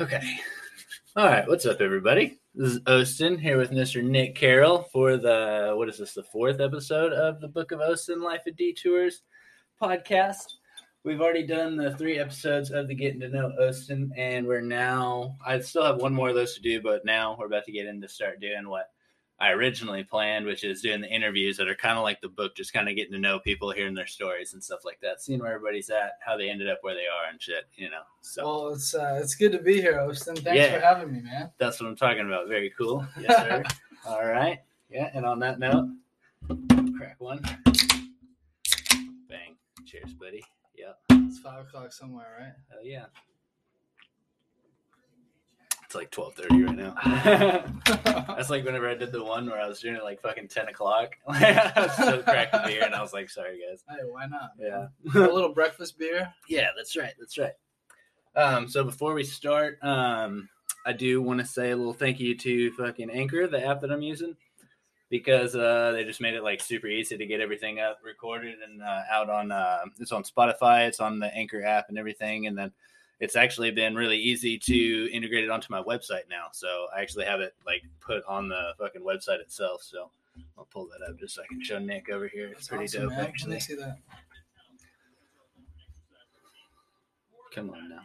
Okay. All right. What's up, everybody? This is Austin here with Mr. Nick Carroll for the what is this? The fourth episode of the Book of Osten Life of Detours podcast. We've already done the three episodes of the Getting to Know Austin, and we're now. I still have one more of those to do, but now we're about to get into start doing what I originally planned, which is doing the interviews that are kind of like the book, just kind of getting to know people, hearing their stories and stuff like that, seeing where everybody's at, how they ended up where they are, and shit. You know. So. Well, it's uh, it's good to be here, Austin. Thanks Yeah. for having me, man. That's what I'm talking about. Very cool. Yes, sir. All right. Yeah. And on that note, crack one. Bang. Cheers, buddy. Yep. It's five o'clock somewhere, right? Hell yeah. It's like 12:30 right now. That's like whenever I did the one where I was doing it like fucking 10 o'clock. I was still cracking beer, and I was like, "Sorry, guys." hey, why not? Yeah. a little breakfast beer. Yeah, that's right. That's right. Um, so before we start, um, I do want to say a little thank you to fucking Anchor, the app that I'm using, because uh, they just made it like super easy to get everything up, recorded, and uh, out on. Uh, it's on Spotify. It's on the Anchor app and everything, and then it's actually been really easy to integrate it onto my website now. So I actually have it like put on the fucking website itself. So I'll pull that up just so I can show Nick over here. It's That's pretty awesome, dope, man. Actually. see that. Come on now.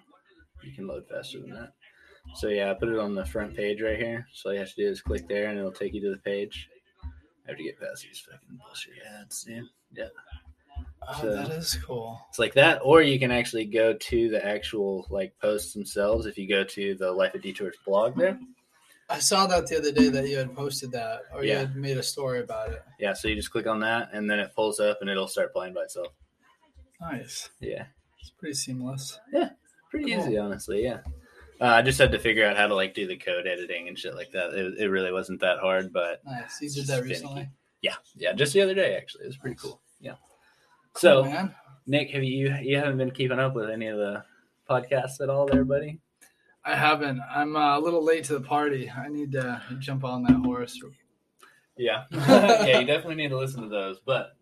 You can load faster than that. So yeah, I put it on the front page right here. So all you have to do is click there and it'll take you to the page. I have to get past these fucking bullshit ads, dude. Yeah. Oh, So- that is cool. It's like that, or you can actually go to the actual like posts themselves if you go to the Life of Detours blog there. I saw that the other day that you had posted that, or you had made a story about it. Yeah, so you just click on that and then it pulls up and it'll start playing by itself. Nice. Yeah. It's pretty seamless. Yeah, pretty Cool. easy, honestly. Yeah. Uh, I just had to figure out how to like do the code editing and shit like that. It, it really wasn't that hard, but Nice. You did that finicky. recently. Yeah, yeah, just the other day actually. It was pretty Nice. cool. Yeah. Cool, So, man. Nick, have you you haven't been keeping up with any of the podcasts at all, there, buddy? I haven't. I'm uh, a little late to the party. I need to jump on that horse. Yeah, yeah, you definitely need to listen to those. But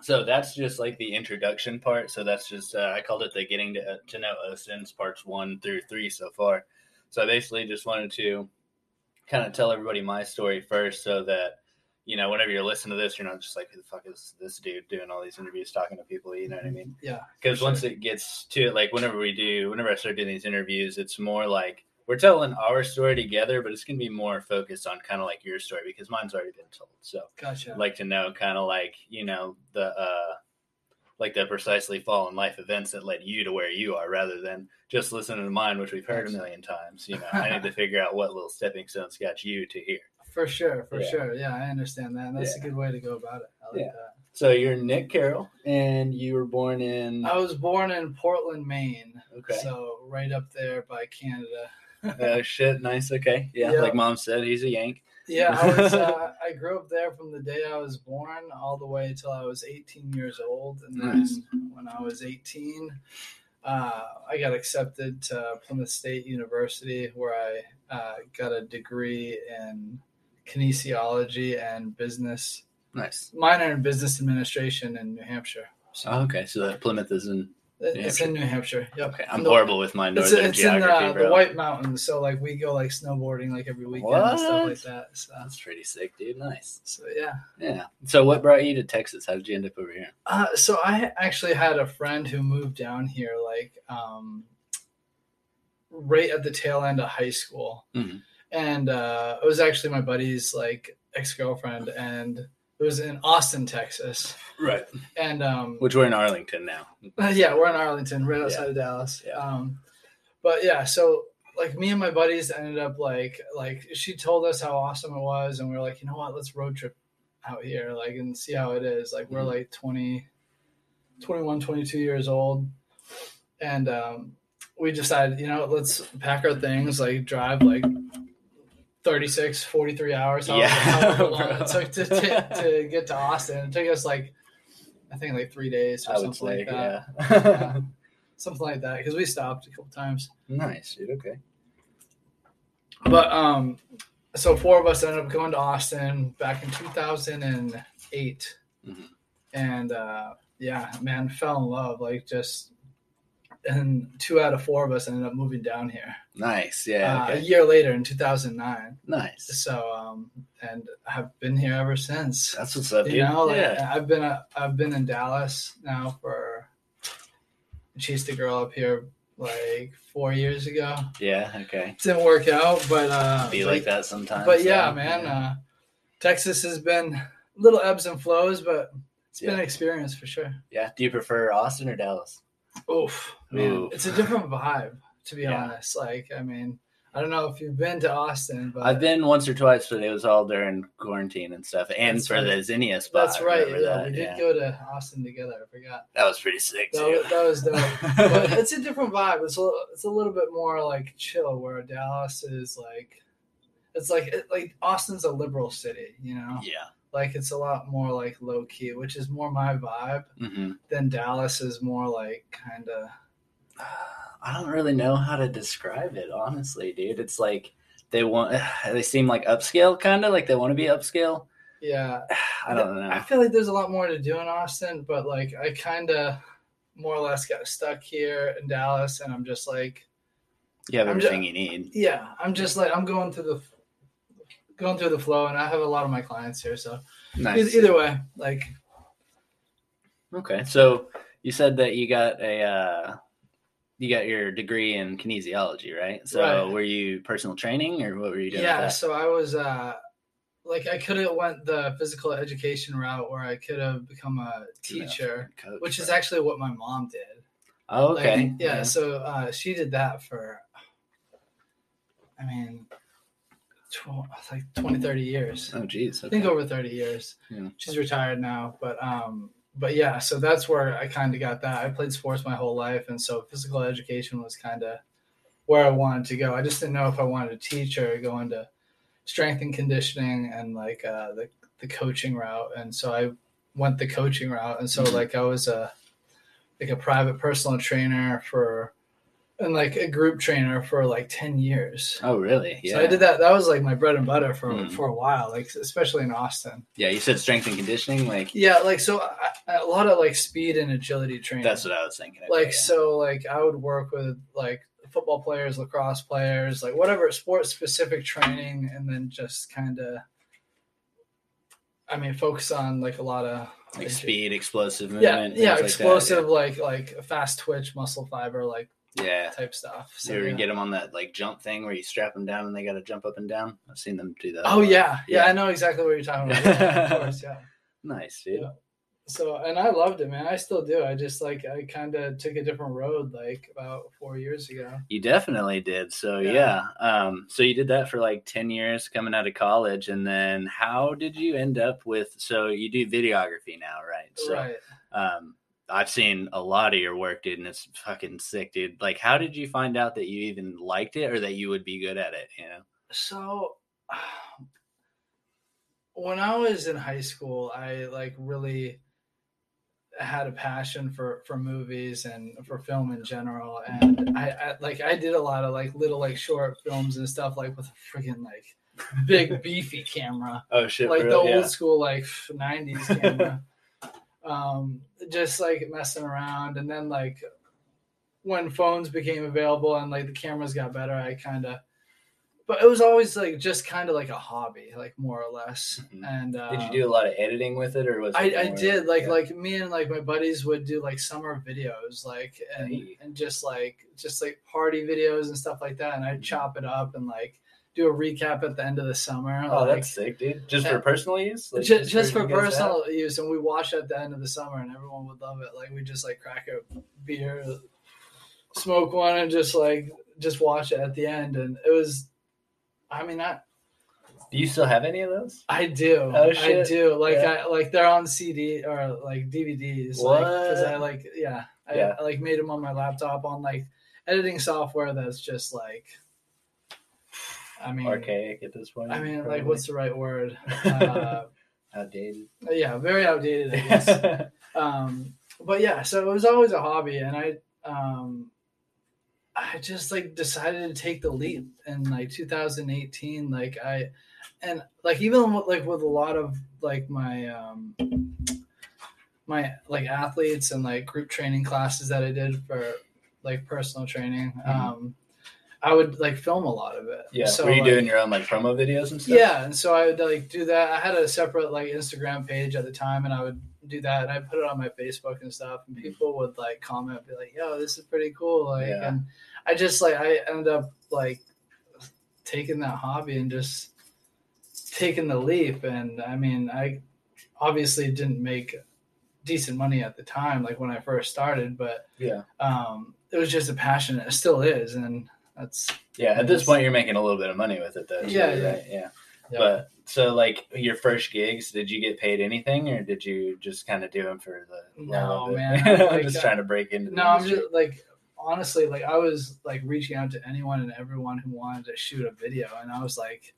so that's just like the introduction part. So that's just uh, I called it the getting to to know Austin's parts one through three so far. So I basically just wanted to kind of tell everybody my story first, so that you know whenever you're listening to this, you're not just like, "Who the fuck is this dude doing all these interviews, talking to people?" You know what I mean? Yeah. because once sure. it gets to it, like whenever we do, whenever I start doing these interviews, it's more like we're telling our story together, but it's gonna be more focused on kind of like your story because mine's already been told. So Gotcha. I'd like to know kind of like you know the uh like the precisely fallen life events that led you to where you are, rather than just listening to mine, which we've heard a million times. You know, I need to figure out what little stepping stones got you to here. For sure, for Yeah. sure. Yeah, I understand that. That's Yeah. a good way to go about it. I like Yeah. that. So you're Nick Carroll, and you were born in I was born in Portland, Maine. okay. So right up there by Canada. Oh shit! Nice. Okay. Yeah, Yeah. Like mom said, he's a Yank. Yeah, I was. Uh, I grew up there from the day I was born all the way till I was 18 years old, and then Nice. when I was 18, uh, I got accepted to Plymouth State University, where I uh, got a degree in kinesiology and business Nice. minor in business administration in New Hampshire. So Oh, okay, so that Plymouth is in. it's in New Hampshire. Yep. Okay, I'm The- horrible with my It's, northern it's in geography, uh, bro. the White Mountains, so like we go like snowboarding like every weekend and stuff like that. So, That's pretty sick, dude. Nice. so yeah. Yeah. So, what brought you to Texas? How did you end up over here? Uh, so I actually had a friend who moved down here like um, right at the tail end of high school, Mhm. And uh, it was actually my buddy's like ex girlfriend, and it was in Austin, Texas, Right. and um, Which we're in Arlington now. yeah, we're in Arlington, right outside of Dallas. Yeah. Um, but yeah, so like me and my buddies ended up like like she told us how awesome it was, and we are like, you know what, let's road trip out here, like and see how it is. Like we're Mhm. like 20, 21, 22 years old, and um, we decided, you know, let's pack our things, like drive like 36, 43 hours, however, Yeah, however it took to, to, to get to Austin. It took us like, I think like three days or I something say, like that. yeah. Yeah. Something like that. Because we stopped a couple times. nice, dude. Okay. But um, so four of us ended up going to Austin back in 2008, Mhm. and uh, yeah, man, fell in love. Like just and two out of four of us ended up moving down here Nice. Yeah. uh, a year later in 2009. nice. So, um, and I've been here ever since. That's what's up, dude. You know, like, yeah. I've been uh, I've been in Dallas now for. Chased a girl up here like four years ago. Yeah. Okay. Didn't work out, but uh, Be but- like that sometimes. But yeah, so, man, yeah. Uh, Texas has been little ebbs and flows, but it's been an experience for sure. yeah. Do you prefer Austin or Dallas? Oof, man, Ooh. it's a different vibe, to be Yeah. honest. Like, I mean, I don't know if you've been to Austin, but I've been once or twice, but it was all during quarantine and stuff, and for right. the Zinnia spot. That's right. Yeah, that? we did yeah. go to Austin together. I forgot. That was pretty sick That too. was, that was dope. but it's a different vibe. It's a, little- it's a little bit more like chill, where Dallas is like, it's like it, like Austin's a liberal city, you know. yeah. Like it's a lot more like low key, which is more my vibe. hmm Then Dallas is more like kind of I don't really know how to describe it, honestly, dude. It's like they want, they seem like upscale, kind of like they want to be upscale. yeah. I don't know. I feel like there's a lot more to do in Austin, but like I kind of more or less got stuck here in Dallas, and I'm just like, You have everything you need. yeah, I'm just like I'm going through the going through the flow, and I have a lot of my clients here, so Nice. either, either way, like Okay, so you said that you got a uh, you got your degree in kinesiology, right? So Right. were you personal training, or what were you doing? yeah, so I was uh like I could have went the physical education route, where I could have become a teacher, Coach, which is actually what my mom did. oh, Like, okay. yeah, so uh, she did that for, I mean, tw- like 20, 30 years. Oh, geez. I think over 30 years. Yeah. She's retired now, but um, but yeah, so that's where I kind of got that. I played sports my whole life, and so physical education was kind of where I wanted to go. I just didn't know if I wanted to teach or go into strength and conditioning and like uh, the the coaching route, and so I went the coaching route, and so Mhm. like I was a like a private personal trainer for and like a group trainer for like 10 years. Oh, really? Yeah. So I did that. That was like my bread and butter for Mm. for a while, like especially in Austin. Yeah, you said strength and conditioning. Like Yeah, like so I, a lot of like speed and agility training. that's what I was thinking. Okay, like yeah. so like I would work with like football players, lacrosse players, like whatever sports specific training, and then just kind of. I mean, focus on like a lot of like speed, explosive yeah, movement. yeah, things like that, explosive, like like fast twitch, muscle fiber, like Yeah. type stuff. So, you yeah. get them on that like jump thing where you strap them down and they got to jump up and down? I've seen them do that. Oh yeah, yeah, Yeah. I know exactly what you're talking about. Yeah, of course, yeah. Nice, dude. Yeah. So and I loved it, man. I still do. I just like I kind of took a different road like about four years ago. You definitely did. So Yeah. yeah. Um, so you did that for like ten years coming out of college, and then how did you end up with? So you do videography now, right? So right. um, I've seen a lot of your work, dude, and it's fucking sick, dude. Like, how did you find out that you even liked it or that you would be good at it? You know? So when I was in high school, I like really had a passion for for movies and for film in general and I, I like i did a lot of like little like short films and stuff like with a freaking like big beefy camera Oh shit! like the old school like 90s camera um just like messing around and then like when phones became available and like the cameras got better i kind of but it was always like just kind of like a hobby like more or less Mhm. and uh, Did you do a lot of editing with it, or was it I, I did like yeah. like me and like my buddies would do like summer videos like and Hey. and just like just like party videos and stuff like that and I'd Mhm. chop it up and like do a recap at the end of the summer Oh, like, that's sick, dude. Just for eh, personal use? Like, just, just for you guys have? personal use and we watch at the end of the summer and everyone would love it like we just like crack a beer smoke one and just like just watch it at the end and it was i mean i Do you still have any of those? i do Oh, i do like Yeah. i like they're on cd or like dvds like because i like yeah I, Yeah. I like made them on my laptop on like editing software that's just like i mean Archaic at this point. i mean probably. like what's the right word uh, outdated? yeah very outdated i guess um but yeah so it was always a hobby and i um i just like decided to take the leap in like 2018 like i and like even with, like with a lot of like my um my like athletes and like group training classes that i did for like personal training. Mhm. Um, I would like film a lot of it. Yeah. So, Were you like, doing your own like promo videos and stuff? Yeah, and so I would like do that. I had a separate like Instagram page at the time, and I would do that, and I put it on my Facebook and stuff, and people would like comment, be like, "Yo, this is pretty cool!" Like, Yeah. and I just like I ended up like taking that hobby and just taking the leap. And I mean, I obviously didn't make decent money at the time, like when I first started, but Yeah. um, it was just a passion. It still is, and that's Yeah. At this point, you're making a little bit of money with it, though. Yeah, yeah. right, yeah. Yeah. But so, like your first gigs, did you get paid anything, or did you just kind of do them for the? No, love of it? man, I'm like, just trying to break into. The No, I'm just like honestly, like I was like reaching out to anyone and everyone who wanted to shoot a video, and I was like,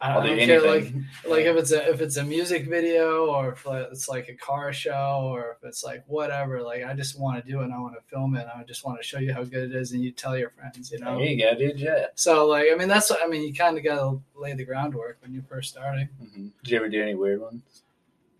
I I'll don't, do care, like like if it's a if it's a music video or if it's like a car show or if it's like whatever, like I just want to do it and I want to film it and I just want to show you how good it is and you tell your friends, you know. There you go, dude. Yeah. So like I mean that's what I mean you kind of got to lay the groundwork when you're first starting. hmm Did you ever do any weird ones?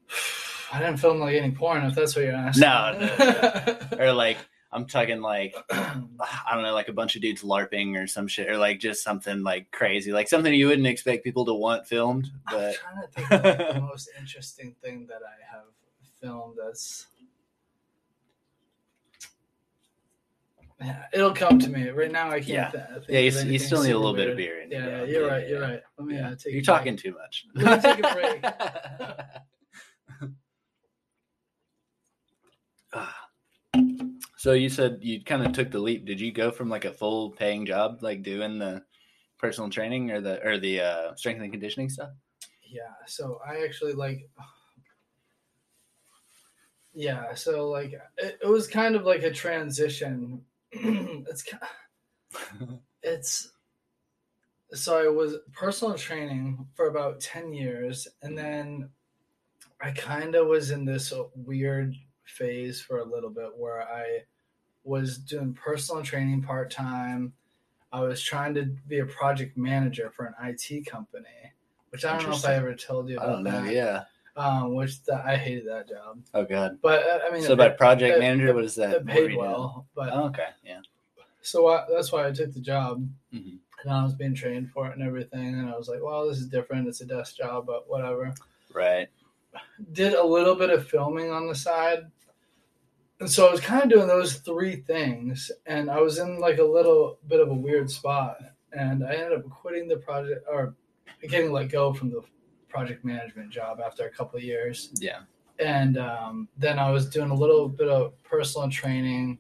I didn't film like any porn if that's what you're asking. No, no, Or like, I'm talking like I don't know, like a bunch of dudes larping or some shit, or like just something like crazy, like something you wouldn't expect people to want filmed. But I'm trying to think of the most interesting thing that I have filmed. That's yeah, it'll come to me. Right now, I can't. Yeah. th- yeah, you, you still need a little bit of beer. In Yeah, yeah, you're right. You're yeah. right. Let me Yeah. uh, take. You're talking break. too much. Let me take a break. so you said you kind of took the leap. Did you go from like a full paying job, like doing the personal training or the or the uh, strength and conditioning stuff? Yeah. So I actually like. Yeah. So like it, it was kind of like a transition. it's it's so I was personal training for about 10 years and then I kind of was in this weird phase for a little bit where I was doing personal training part time. I was trying to be a project manager for an IT company, which I don't know if I ever told you I about don't know. that. Yeah. Um, which the, I hated that job, Oh god. but uh, I mean, So it, by project it- manager, what is that? it paid well, but Oh, okay. Yeah. so I, that's why I took the job. hmm and I was being trained for it and everything. And I was like, well, this is different. It's a desk job, but whatever. Right. Did a little bit of filming on the side. And so I was kind of doing those three things. And I was in like a little bit of a weird spot. And I ended up quitting the project or getting let go from the project management job after a couple of years. Yeah. And um, then I was doing a little bit of personal training.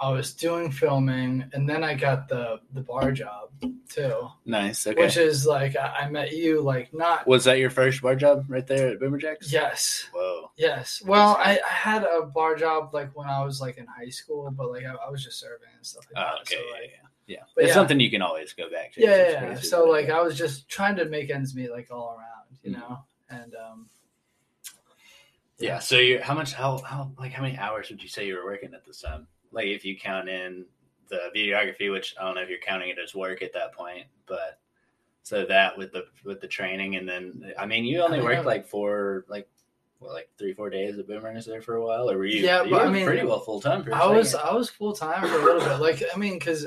I was doing filming, and then I got the the bar job too, Nice. Okay. which is like I, I met you like not was that your first bar job right there at Boomer Jack's? yes Whoa. yes. Well, I, I had a bar job like when I was like in high school, but like I, I was just serving and stuff like Oh, that. okay. So, yeah, like, yeah. Yeah. But it's yeah. something you can always go back to. yeah, yeah, yeah. crazy, So like. I was just trying to make ends meet like all around, you Mhm. know, and um, Yeah. So you how much how how like how many hours would you say you were working at this time? Like if you count in the videography, which I don't know if you're counting it as work at that point, but so that with the with the training and then I mean you only worked like four like what like three four days at Boomers there for a while, or were you? Yeah, you but I mean, pretty well full time I was. I was full time for a little bit. Like I mean, because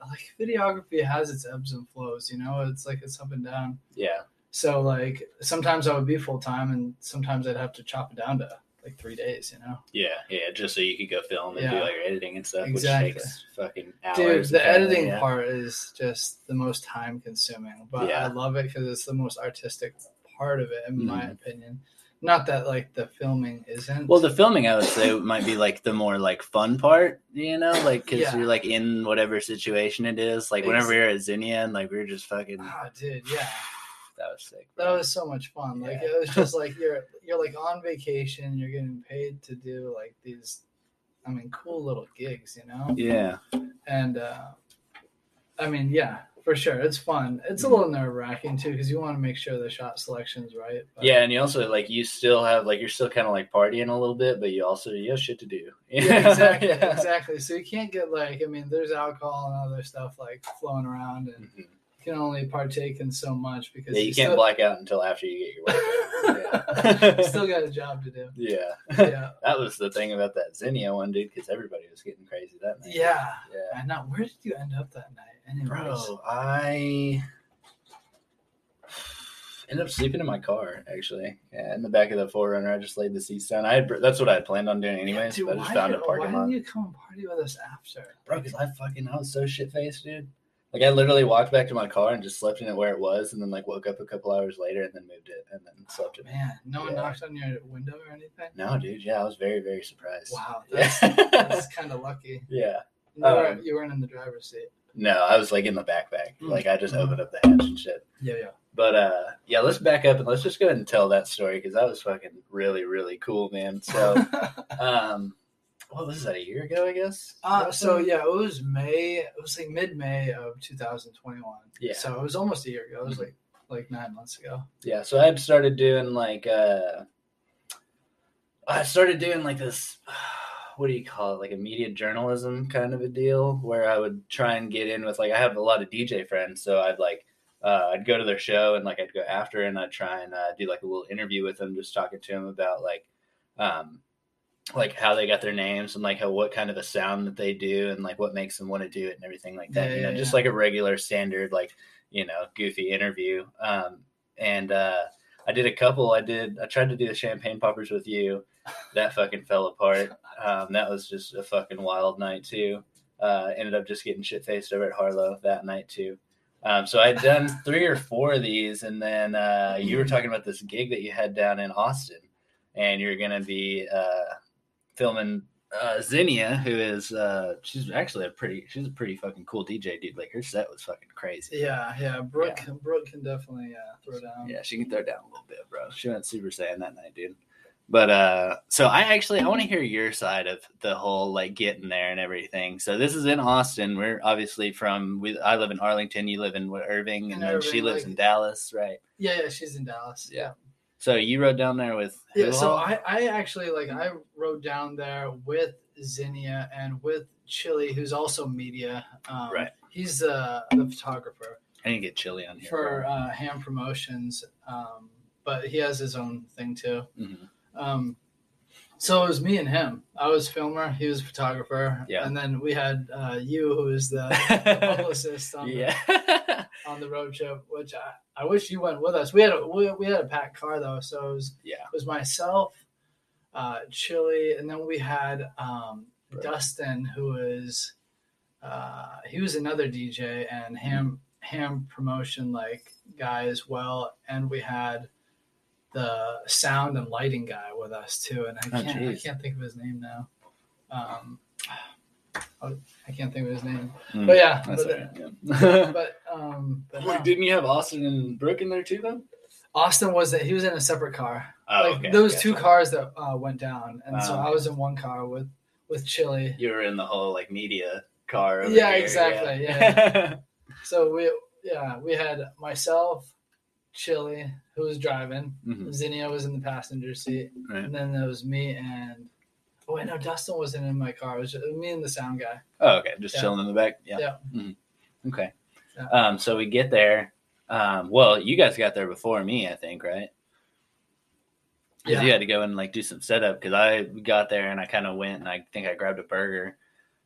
like videography has its ebbs and flows. You know, it's like it's up and down. yeah. So like sometimes I would be full time, and sometimes I'd have to chop it down to like three days. You know, Yeah, yeah, just so you could go film and do Yeah. like your editing and stuff, Exactly. which takes fucking hours. dude, the editing yeah. part is just the most time consuming, but Yeah. I love it because it's the most artistic part of it, in my Mhm. opinion. Not that like the filming isn't. Well, the filming, I would say, might be like the more like fun part, you know, like because you're like in whatever situation it is. Like whenever we were at Zinnia, and like we were just fucking. Ah, dude, yeah. That was sick. that was so much fun. Like Yeah. it was just like you're you're like on vacation, you're getting paid to do like these I mean cool little gigs, you know? Yeah, And uh I mean, yeah, for sure. It's fun. It's a Mhm. little nerve wracking too, because you want to make sure the shot selection's right. but- yeah, and you also like you still have like you're still kind of like partying a little bit, but you also you have shit to do. Yeah, exactly. Yeah. Exactly. So you can't get like I mean, there's alcohol and other stuff like flowing around and Mhm. Can only partake in so much because Yeah, you you can't still, black out until after you get your workout. you still got a job to do. Yeah. Yeah, That was the thing about that Zinnia one, dude, because everybody was getting crazy that night. yeah. Yeah. I know. Where did you end up that night? Anyways. Bro, I ended up sleeping in my car, actually. Yeah, in the back of the 4Runner. I just laid the seats down. I had, that's what I had planned on doing anyways, Dude, but I just why found a parking Why lot. didn't you come and party with us after? Bro, because I fucking, I was so shit faced, dude. Like, I literally walked back to my car and just slept in it where it was, and then, like, woke up a couple hours later and then moved it and then slept in it. Man, no one Yeah. knocked on your window or anything. No, dude, yeah, I was very, very surprised. Wow, Yeah. that's, that's kind of lucky. yeah. You, weren't, Um, you weren't in the driver's seat. No, I was, like, in the backpack. Mm. Like, I just Mhm. opened up the hatch and shit. Yeah, yeah. But uh yeah, let's back up and let's just go ahead and tell that story because that was fucking really, really cool, man. So um what was that, a year ago, I guess? uh, so yeah, it was May. It was like mid-May of 2021. Yeah. So it was almost a year ago. It was like like nine months ago. Yeah, so I had started doing like uh I started doing like this what do you call it? Like a media journalism kind of a deal where I would try and get in with like I have a lot of DJ friends, so I'd like uh, I'd go to their show and like I'd go after and I'd try and uh, do like a little interview with them, just talking to them about like um like how they got their names and like how what kind of a sound that they do and like what makes them want to do it and everything like that. Yeah, you know, yeah, just yeah. like a regular standard like you know goofy interview. Um, and uh, I did a couple. I did. I tried to do the champagne poppers with you. That fucking fell apart. Um, that was just a fucking wild night too. Uh, ended up just getting shit faced over at Harlow that night too. Um, so I'd done three or four of these, and then uh, you were talking about this gig that you had down in Austin, and you're gonna be uh, filming uh, Zinnia, who is uh, she's actually a pretty she's a pretty fucking cool DJ, dude. Like her set was fucking crazy. Yeah, yeah. Brooke, Brooke can definitely uh, throw down. Yeah, she can throw down a little bit, bro. She went Super Saiyan that night, dude. But uh so I actually I want to hear your side of the whole like getting there and everything. So this is in Austin. We're obviously from we I live in Arlington, you live in Irving, and In then she lives like- in Dallas, right? yeah, yeah. She's in Dallas. Yeah. So you rode down there with Yeah, so? I, I actually like I rode down there with Zinnia and with Chili, who's also media. Um, Right. He's uh, the photographer I didn't get chili on here. for uh, Ham Promotions, um, but he has his own thing too. Mhm. Um, so it was me and him. I was filmer, he was photographer, Yeah. and then we had uh, you, who is the publicist on, yeah. the, on the road trip. Which I, I wish you went with us. We had a we, we had a packed car though, so it was yeah. it was myself, uh, Chili, and then we had um, Right. Dustin, who is uh, he was another DJ and ham ham promotion like guy as well, and we had the sound and lighting guy with us too, and I Oh, can't I can't think of his name now. Um, oh, I can't think of his name, Mm, but yeah, That's but, all right, yeah. but um, but no. Didn't you have Austin and Brooke in there too then? Austin was that he was in a separate car. Oh, like okay, there was gotcha. two cars that uh, went down, and so Oh. I was in one car with with Chili. You were in the whole like media car. Yeah, here, exactly, yeah. So we yeah we had myself, Chili, who was driving. Mhm. Zinnia was in the passenger seat, Right. and then there was me and oh wait no Dustin wasn't in my car. It was just me and the sound guy. Oh, okay. Just Yeah. chilling in the back. Yeah. Yeah. Mhm. Okay. Yeah. Um, so we get there. Um, well, you guys got there before me, I think, right? Yeah. you had to go and like do some setup because I got there and I kind of went and I think I grabbed a burger.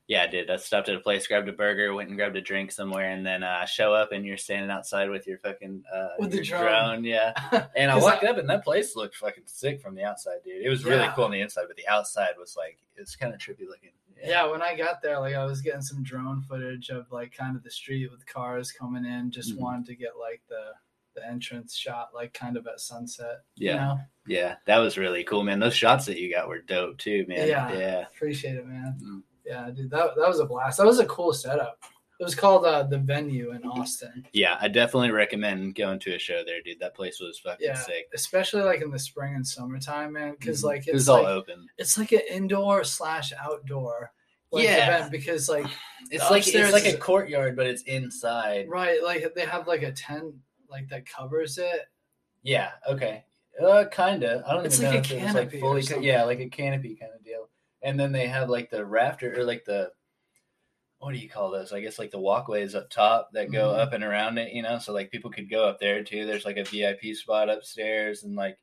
Yeah, I did. I stopped at a place, grabbed a burger, went and grabbed a drink somewhere, and then uh, show up and you're standing outside with your fucking uh, With the your drone. Yeah, and I walked up and that place looked fucking sick from the outside, dude. It was really Yeah. cool on the inside, but the outside was like it's kind of trippy looking. Yeah, when I got there, like I was getting some drone footage of like kind of the street with cars coming in. Just Mhm. wanted to get like the the entrance shot, like kind of at sunset. you Yeah. know? Yeah, that was really cool, man. Those shots that you got were dope too, man. Yeah. yeah. appreciate it, man. Mm. Yeah, dude, that that was a blast. That was a cool setup. It was called uh, the venue in Austin. Yeah, I definitely recommend going to a show there, dude. That place was fucking Yeah, sick. especially like in the spring and summertime, man. Because Mhm. like it was it's all like open. it's like an indoor slash outdoor like Yeah. event because like It's like it's like a courtyard, but it's inside. right like they have like a tent like that covers it. Yeah. Okay. Uh, kinda. I don't It's even like know a if it was like canopy fully. yeah, like a canopy kind of deal. And then they have like the rafter or like the what do you call those? I guess like the walkways up top that go Mhm. up and around it, you know, so like people could go up there too. There's like a VIP spot upstairs and like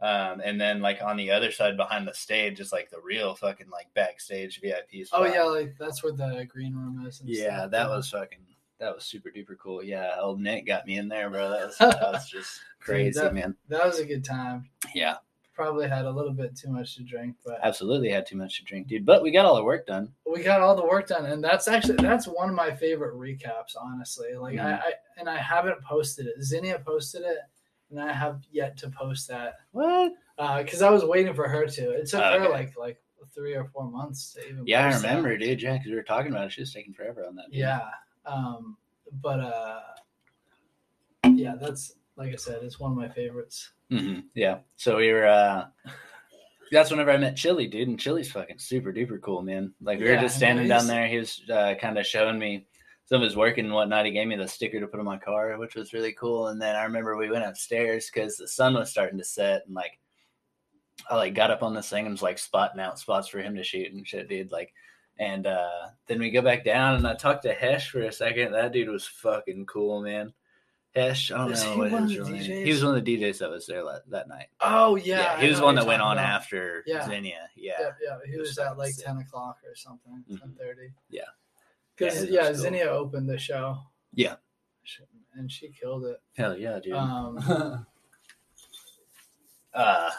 um and then like on the other side behind the stage is like the real fucking like backstage VIP spot. Oh yeah, like that's where the green room is. Yeah, stuff. that was fucking that was super duper cool. Yeah, old Nick got me in there, bro. That was that was just crazy, that- man. that was a good time. Yeah, Probably had a little bit too much to drink, but absolutely had too much to drink, dude. But we got all the work done. we got all the work done, and that's actually that's one of my favorite recaps. Honestly, like I, Mhm. I and I haven't posted it. Zinnia posted it, and I have yet to post that What? because I was waiting for her to. It took her like like three or four months to even. Yeah, I post that. remember, dude. Yeah, because we were talking about it. She was taking forever on that. dude. Yeah, um, but uh, yeah, that's like I said, it's one of my favorites. Hmm Yeah. So we were. uh That's whenever I met Chili, dude, and Chili's fucking super duper cool, man. Like we were just standing down there. He was uh, kind of showing me some of his work and whatnot. He gave me the sticker to put on my car, which was really cool. And then I remember we went upstairs because the sun was starting to set, and like I like got up on this thing and was like spotting out spots for him to shoot and shit, dude. Like, and uh then we go back down, and I talked to Hesh for a second. That dude was fucking cool, man. Hesh, I don't Is know he what his real name- He was one of the DJs that was there la- that night. Oh yeah, I he was the one that went on about. after Yeah. Zinnia. Yeah. Yeah, yeah, he was was at like sick. ten o'clock or something, Mhm. ten thirty. Yeah. because yeah, was cool. Opened the show. Yeah. And she killed it. Hell yeah, dude. Um, uh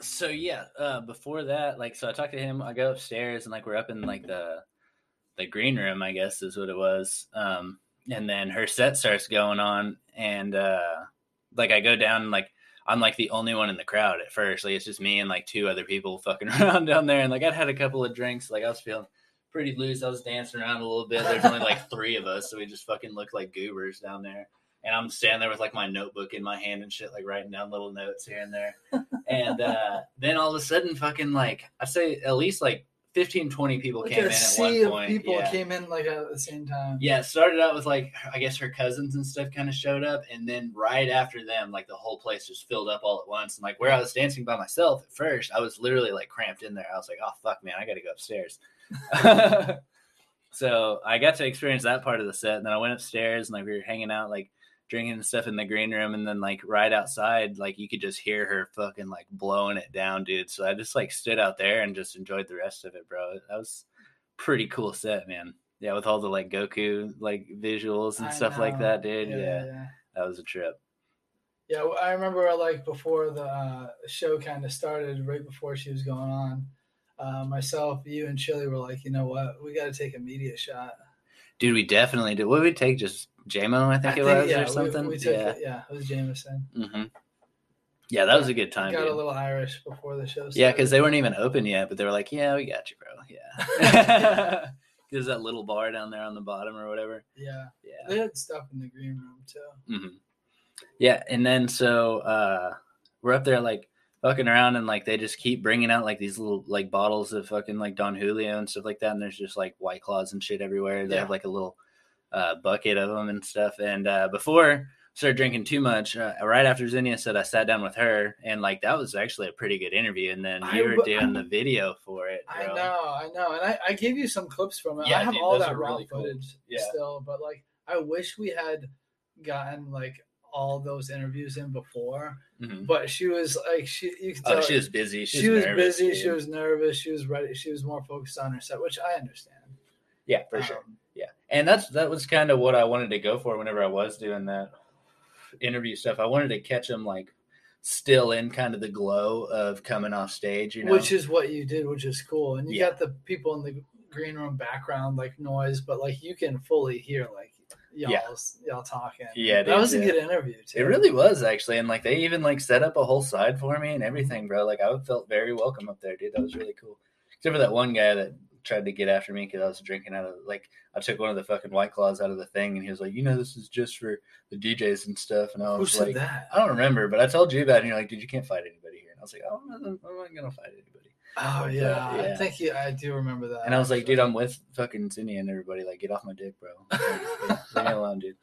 so yeah uh before that like so i talked to him i go upstairs and like we're up in like the the green room i guess is what it was um and then her set starts going on and uh like i go down and like i'm like the only one in the crowd at first like it's just me and like two other people fucking around down there and like i'd had a couple of drinks like i was feeling pretty loose i was dancing around a little bit there's only like three of us so we just fucking looked like goobers down there and I'm standing there with like my notebook in my hand and shit, like writing down little notes here and there. and uh, then all of a sudden, fucking like I say, at least like 15, 20 people like came in at sea one of point. people yeah. came in like at the same time. yeah, started out with like I guess her cousins and stuff kind of showed up, and then right after them, like the whole place just filled up all at once. And like where I was dancing by myself at first, I was literally like cramped in there. I was like, oh fuck, man, I got to go upstairs. so I got to experience that part of the set, and then I went upstairs and like we were hanging out, like drinking stuff in the green room, and then like right outside, like you could just hear her fucking like blowing it down, dude. So I just like stood out there and just enjoyed the rest of it, bro. That was pretty cool set, man. Yeah, with all the like Goku like visuals and I stuff like that, dude. Yeah, yeah. that was a trip. Yeah, I remember like before the uh, show kind of started, right before she was going on. Uh, myself, you, and Chili were like, you know what, we got to take a media shot. Dude, we definitely did. What did we take? Just Jamo, I think it was, yeah, or something. We, took yeah. it, yeah, it was Jameson. hmm Yeah, that was a good time. Got dude. a little Irish before the show. Started. Yeah, because they weren't even open yet, but they were like, "Yeah, we got you, bro." Yeah, there's that little bar down there on the bottom or whatever. yeah, Yeah, they had stuff in the green room too. hmm yeah, and then so uh we're up there like fucking around, and like they just keep bringing out like these little like bottles of fucking like Don Julio and stuff like that, and there's just like white claws and shit everywhere. They Yeah. have like a little uh bucket of them and stuff. And uh before I started drinking too much, uh, right after Zinnia said I sat down with her, and like that was actually a pretty good interview. And then I you were w- doing the video for it. I know, I know, and I, I gave you some clips from it. Yeah, I have dude, all that raw really cool. footage Yeah. still, but like, I wish we had gotten like all those interviews in before. Mhm. But she was like, she you could Oh, she was busy. She, she was nervous, busy. dude. She was nervous. She was ready. She was more focused on her set, which I understand. yeah, for sure. Um, Yeah, and that's that was kind of what I wanted to go for whenever I was doing that interview stuff. I wanted to catch them like still in kind of the glow of coming off stage, you know. Which is what you did, which is cool. And you Yeah. got the people in the green room background like noise, but like you can fully hear like y'all Yeah. y'all talking. Yeah, that was a good interview too. it really was actually, and like they even like set up a whole side for me and everything, bro. Like I felt very welcome up there, dude. That was really cool. Except for that one guy that tried to get after me because I was drinking out of like I took one of the fucking white claws out of the thing, and he was like, "You know, this is just for the DJs and stuff." And I Who was said like, that? I don't remember, but I told you about it, and you're like, dude, you can't fight anybody here. And I was like, oh, I'm not, I'm not gonna fight anybody. Oh But, yeah, uh, I yeah. think you, I do remember that. And I was like, dude, I'm with fucking Zinni and everybody. Like, get off my dick, bro. Like, leave me alone, dude.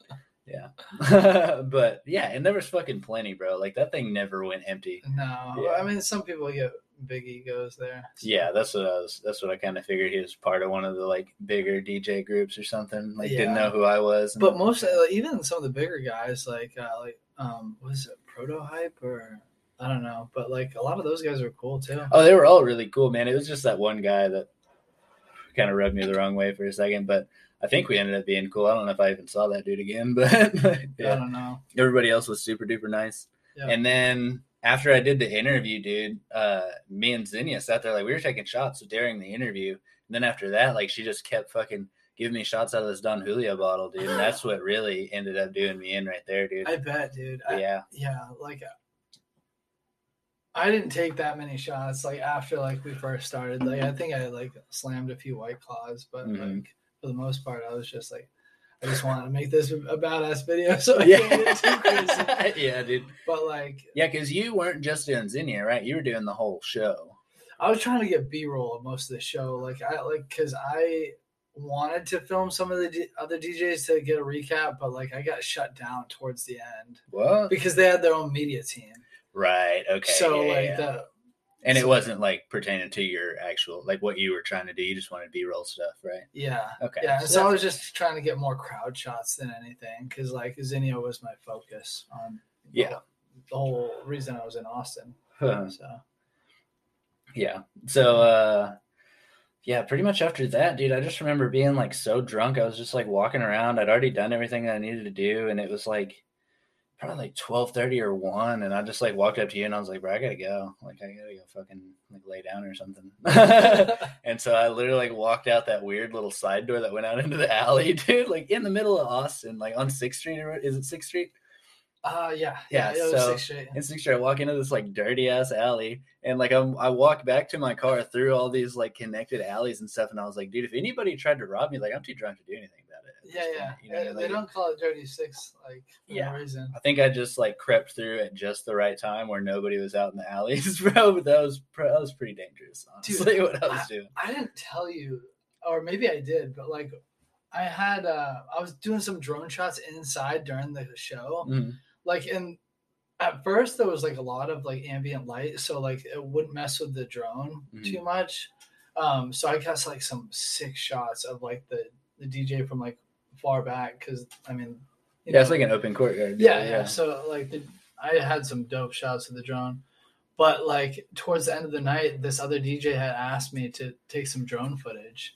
Yeah. but yeah, and there was fucking plenty, bro. Like that thing never went empty. No, Yeah. I mean some people get big egos there. So, Yeah, that's what I was. That's what I kind of figured. He was part of one of the like bigger DJ groups or something. Like didn't know who I was. But most, like, even some of the bigger guys, like uh, like um, was it Protohype or I don't know, but like a lot of those guys were cool too. oh, they were all really cool, man. It was just that one guy that kind of rubbed me the wrong way for a second, but I think we ended up being cool. I don't know if I even saw that dude again, but I don't know. everybody else was super duper nice. Yeah. And then after I did the interview, dude, uh, me and Zinnia sat there like we were taking shots during the interview. And then after that, like she just kept fucking giving me shots out of this Don Julio bottle, dude. And that's what really ended up doing me in right there, dude. I bet, dude. I, yeah. yeah, like I didn't take that many shots. Like after like we first started, like I think I like slammed a few white claws, but Mhm. like for the most part, I was just like, I just wanted to make this a badass video, so I can't get too crazy. Yeah. yeah, dude. But like, Yeah, because you weren't just doing Zinnia, right? You were doing the whole show. I was trying to get B roll of most of the show. Like I like because I wanted to film some of the D- other DJs to get a recap, but like I got shut down towards the end What? because they had their own media team. Right. Okay. so yeah, like yeah. the and it wasn't like pertaining to your actual like what you were trying to do. You just wanted B roll stuff, right? yeah. Okay. Yeah, so so I was just trying to get more crowd shots than anything because like Zinnia was my focus on Yeah. whole- the whole reason I was in Austin. Huh. So Yeah. So uh yeah, pretty much after that, dude, I just remember being like so drunk. I was just like walking around. I'd already done everything that I needed to do, and it was like probably like twelve thirty or one. And I just like walked up to you and I was like, bro, I gotta go. Like I gotta go fucking like lay down or something. and so I literally like walked out that weird little side door that went out into the alley, dude, like in the middle of Austin, like on Sixth Street or is it Sixth Street? uh yeah, Yeah, was so- six straight. in Sixth Street, I walk into this like dirty ass alley, and like I'm, I walk back to my car through all these like connected alleys and stuff, and I was like, dude, if anybody tried to rob me, like I'm too drunk to do anything about it. at Yeah, yeah. point, you know I they mean? don't call it Dirty Six like for Yeah. no reason. I think I just like crept through at just the right time where nobody was out in the alleys, bro. But that was that was pretty dangerous, honestly, what I was doing. I didn't tell you, or maybe I did, but like I had uh I was doing some drone shots inside during the show. Mhm. Like in at first there was like a lot of like ambient light, so like it wouldn't mess with the drone Mhm. too much. Um so I got like some sick shots of like the the DJ from like far back because I mean Yeah, it's like an open courtyard. yeah, yeah. So like the, I had some dope shots of the drone, but like towards the end of the night, this other DJ had asked me to take some drone footage,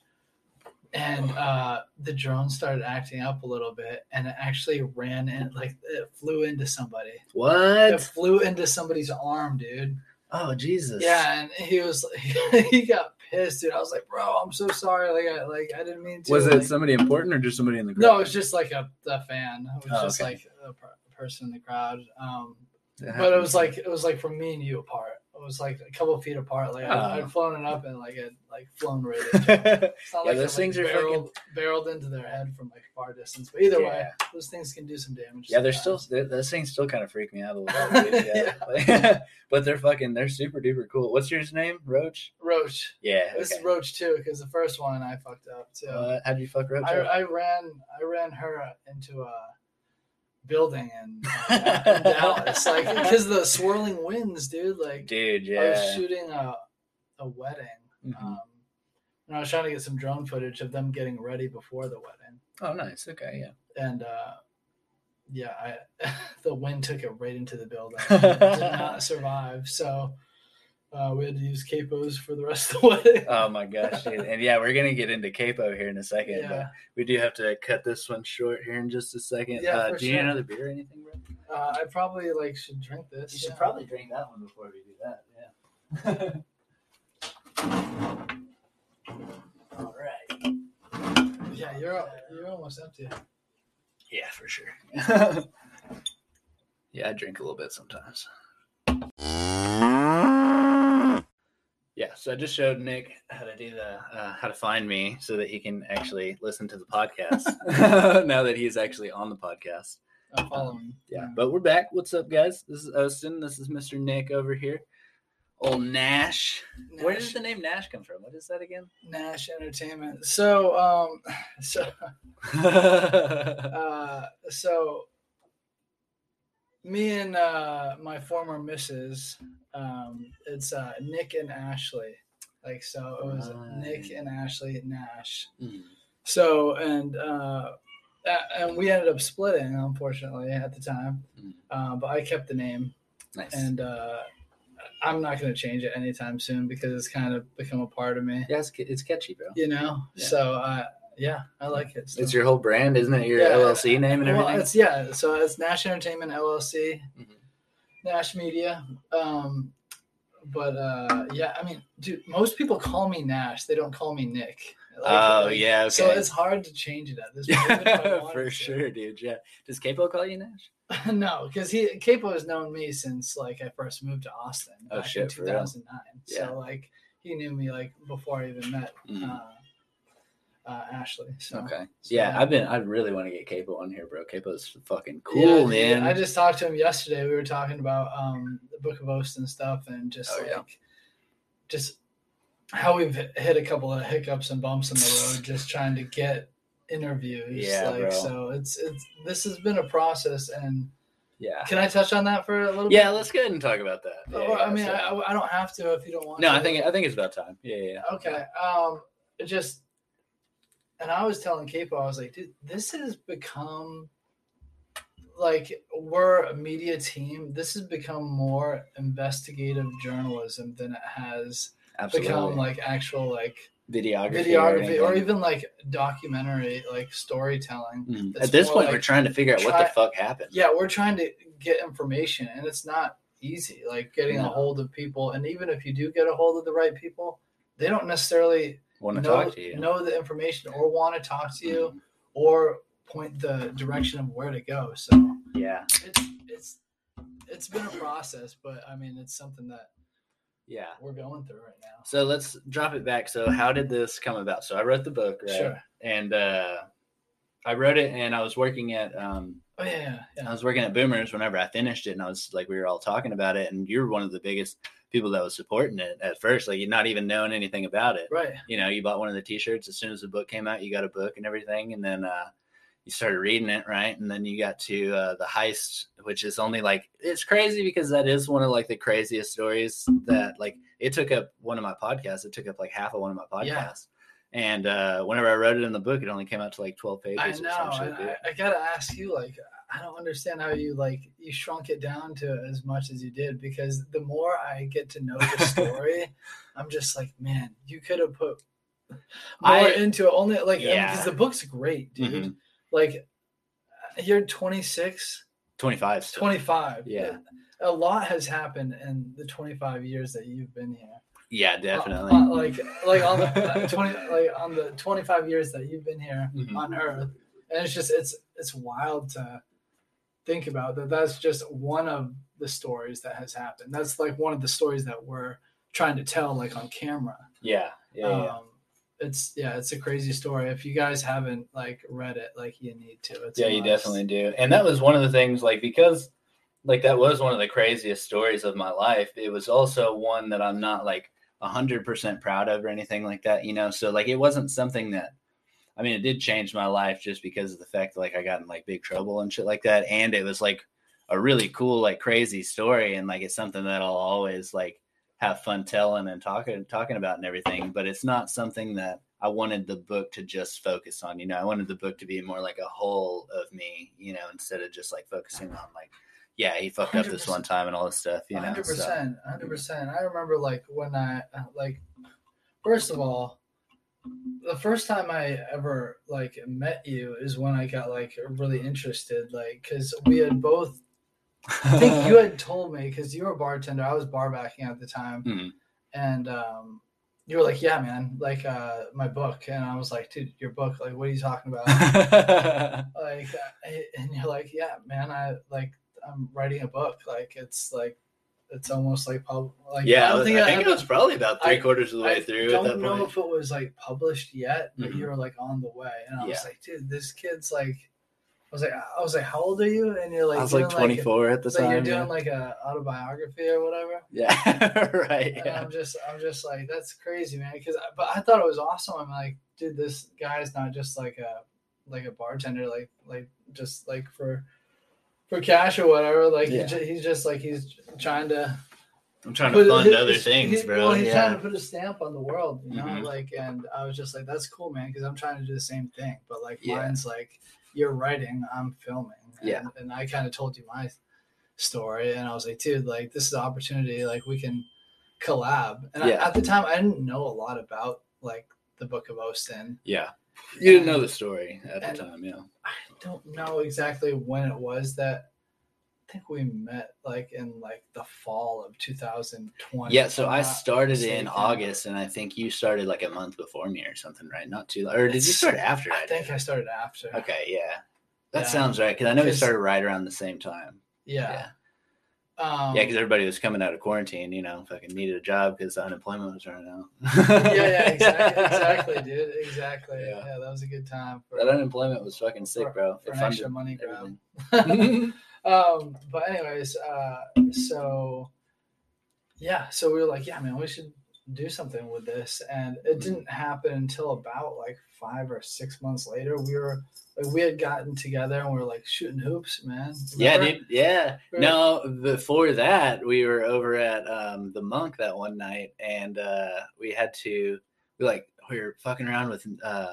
and uh, the drone started acting up a little bit, and it actually ran in like it flew into somebody. What? It flew into somebody's arm, dude. Oh Jesus! Yeah, and he was he got pissed, dude. I was like, bro, I'm so sorry. Like I like I didn't mean to. Was it like- somebody important or just somebody in the crowd? no, it was just like a, a fan. It was Oh, just okay. like a per- person in the crowd. Um, That but it was like it was like from me and you apart. It was like a couple feet apart. Like Oh. I, I'd flown it up and like it like flown right. Into it. It's not Yeah, like those things are like, fucking- barreled, barreled into their head from like far distance. But either way, those things can do some damage. Yeah, they're still sometimes. those things still kind of freak me out a little bit. Yeah, Like- but they're fucking they're super duper cool. What's yours name? Roach. Roach. Yeah. This Okay. is Roach too, because the first one I fucked up too. Uh, how'd you fuck Roach? I. I ran I ran her into a building in, uh, in Dallas, like because the swirling winds, dude. Like Dude, yeah. I was yeah. shooting a a wedding, Mhm. um, and I was trying to get some drone footage of them getting ready before the wedding, Oh, nice. Okay, yeah. and uh, yeah, I the wind took it right into the building. It did not survive, so. Uh, we had to use capos for the rest of the way. Oh my gosh, dude. and yeah, we're gonna get into capo here in a second. But yeah, we do have to cut this one short here in just a second. Yeah, uh, do you need another beer or anything, bro? uh, I probably like should drink this. You should probably drink that one before we do that. Yeah. All right. Yeah, you're you're almost empty. Yeah, for sure. yeah, I drink a little bit sometimes. Yeah, so I just showed Nick how to do the uh, how to find me so that he can actually listen to the podcast now that he's actually on the podcast. I'm following. Yeah, but we're back. What's up, guys? This is Austin. This is Mr. Nick over here. Old Nash. Where does the name Nash come from? What is that again? Nash Entertainment. So, um, so, uh, so me and uh, my former missus, um, it's uh, Nick and Ashley. Like so, it was Nick and Ashley Nash. Mhm. So and uh, and we ended up splitting, unfortunately, at the time. Mhm. Uh, but I kept the name, Nice. and uh, I'm not going to change it anytime soon because it's kind of become a part of me. yeah, it's, it's catchy, bro. You know. Yeah. So uh, yeah, I like it. It's your whole brand, isn't it? Your Yeah. LLC name and Well, everything. it's yeah. So it's Nash Entertainment LLC, Mhm. Nash Media. Um, but uh, yeah, I mean, dude, most people call me Nash. They don't call me Nick. Like- oh like, yeah, okay. So it's hard to change it at this point. for sure, dude. Yeah. Does Capo call you Nash? no, because he Capo has known me since like I first moved to Austin Oh, in shit, real? 2009. Yeah. So like he knew me like before I even met Mhm. uh, uh, Ashley. So Okay. so- Yeah, I've been. I really want to get Capo on here, bro. Capo's fucking cool, dude, man. I just talked to him yesterday. We were talking about um, the Book of Osten and stuff, and just Oh, like yeah. just how we've hit a couple of hiccups and bumps in the road, just trying to get interviews. Yeah, like bro. so, it's it's this has been a process. And yeah. can I touch on that for a little? Yeah, bit? let's go ahead and talk about that. Yeah, Well, I mean, so- I, I don't have to if you don't want. no, to. I think I think it's about time. Yeah, yeah. yeah. Okay. Um, it just, and I was telling Capo, I was like, dude, this has become like we're a media team. This has become more investigative journalism than it has Absolutely. become like actual like videography, videography or anything. even like documentary like storytelling. Mhm. At this point, like we're trying to figure out what the fuck happened. Yeah, we're trying to get information, and it's not easy. Like getting a hold of people, and even if you do get a hold of the right people, they don't necessarily Want to know, talk to you? know the information or want to talk to you Mhm. or point the direction of where to go. So Yeah, it's it's it's been a process, but I mean it's something that yeah. we're going through right now. So let's drop it back. So how did this come about? So I wrote the book, right? Sure. And uh, I wrote it, and I was working at um, Oh yeah, yeah, I was working at Boomers whenever I finished it, and I was like, we were all talking about it, and you were one of the biggest people that was supporting it at first, like you're not even knowing anything about it. Right. You know, you bought one of the T-shirts as soon as the book came out. You got a book and everything, and then uh, you started reading it, right? And then you got to uh, the heist, which is only like it's crazy because that is one of like the craziest stories that like it took up one of my podcasts. It took up like half of one of my podcasts. Yeah. And uh, whenever I wrote it in the book, it only came out to like twelve pages I or know. some shit. and. I, I gotta ask you, like, I don't understand how you like you shrunk it down to as much as you did because the more I get to know the story, I'm just like, man, you could have put more I- into it. Only like Yeah. because the book's great, dude. Mhm. Like, you're 26, 25. still. 25. Yeah. A lot has happened in the 25 years that you've been here. Yeah, Uh, definitely. uh, like, like on the uh, 20, like on the 25 years that you've been here Mhm. on Earth, and it's just it's it's wild to think about that. That's just one of the stories that has happened. That's like one of the stories that we're trying to tell, like on camera. yeah, yeah, yeah. Um, it's yeah, it's a crazy story. If you guys haven't like read it, like you need to. It's yeah, you must. definitely do. And that was one of the things, like, because, like, that was one of the craziest stories of my life. It was also one that I'm not, like, 100% proud of or anything like that, you know? So, like, it wasn't something that, I mean, it did change my life just because of the fact that, like, I got in, like, big trouble and shit like that. And it was, like, a really cool, like, crazy story. And, like, it's something that I'll always, like, have fun telling and talking talking about and everything but it's not something that i wanted the book to just focus on you know i wanted the book to be more like a whole of me you know instead of just like focusing on like yeah he fucked up this one time and all this stuff you know hundred so- percent, hundred percent. I remember like when I uh, like first of all, the first time I ever like met you is when I got like really interested, like because we had both. I think you had told me because you were a bartender. I was bar backing at the time, Mhm. and um, you were like, "Yeah, man, like uh, my book," and I was like, "Dude, your book? Like, what are you talking about?" like uh, and you're like yeah man i like i'm writing a book like it's like it's almost like pub like yeah i i, don't think, think it was probably about three I- quarters of the way through I don't that know point if it was like published yet but Mhm. you were like on the way and i was like dude this kid's like i was like i was like how old are you and you're like i was doing, like 24 at the like time you're doing yeah. like a autobiography or whatever yeah right and yeah. i'm just i'm just like that's crazy man because but i thought it was awesome i'm like dude this guy's not just like a like a bartender like like just like for for cash or whatever. Like Yeah. he ju- he's just like he's trying to I'm trying to fund his- other things, he- bro. Well, he's trying to put a stamp on the world, you know. Mhm. Like, and I was just like, that's cool, man, because I'm trying to do the same thing. But like, Yeah. mine's like, you're writing, I'm filming. And, Yeah. And I kind of told you my story, and I was like, dude, like this is an opportunity, like we can collab. And I- at the time, I didn't know a lot about like the Book of Osten. Yeah. You didn't know the story at And- the time, yeah. I don't know exactly when it was that. I think we met like in like the fall of 2020. Yeah, so I started in August, and I think you started like a month before me or something, right? Not too, or did you start after? I I think did? I started after. Okay, yeah, that Yeah. sounds right. Because I know we started right around the same time. Yeah. Yeah, Um, yeah, because everybody was coming out of quarantine. You know, fucking needed a job because the unemployment was running out. yeah, yeah, exactly, exactly, dude, exactly. Yeah. Yeah. that was a good time for, that unemployment was fucking sick, for- bro. for It extra money grab. um, but anyways, uh, so yeah, so we were like, yeah, man, we should do something with this, and Mm-hmm. it didn't happen until about like five or six months later. We were like, we had gotten together and we were like shooting hoops, man. Yeah, dude. Yeah. Right. No, before that, we were over at um, the monk that one night, and uh, we had to we like we were fucking around with uh,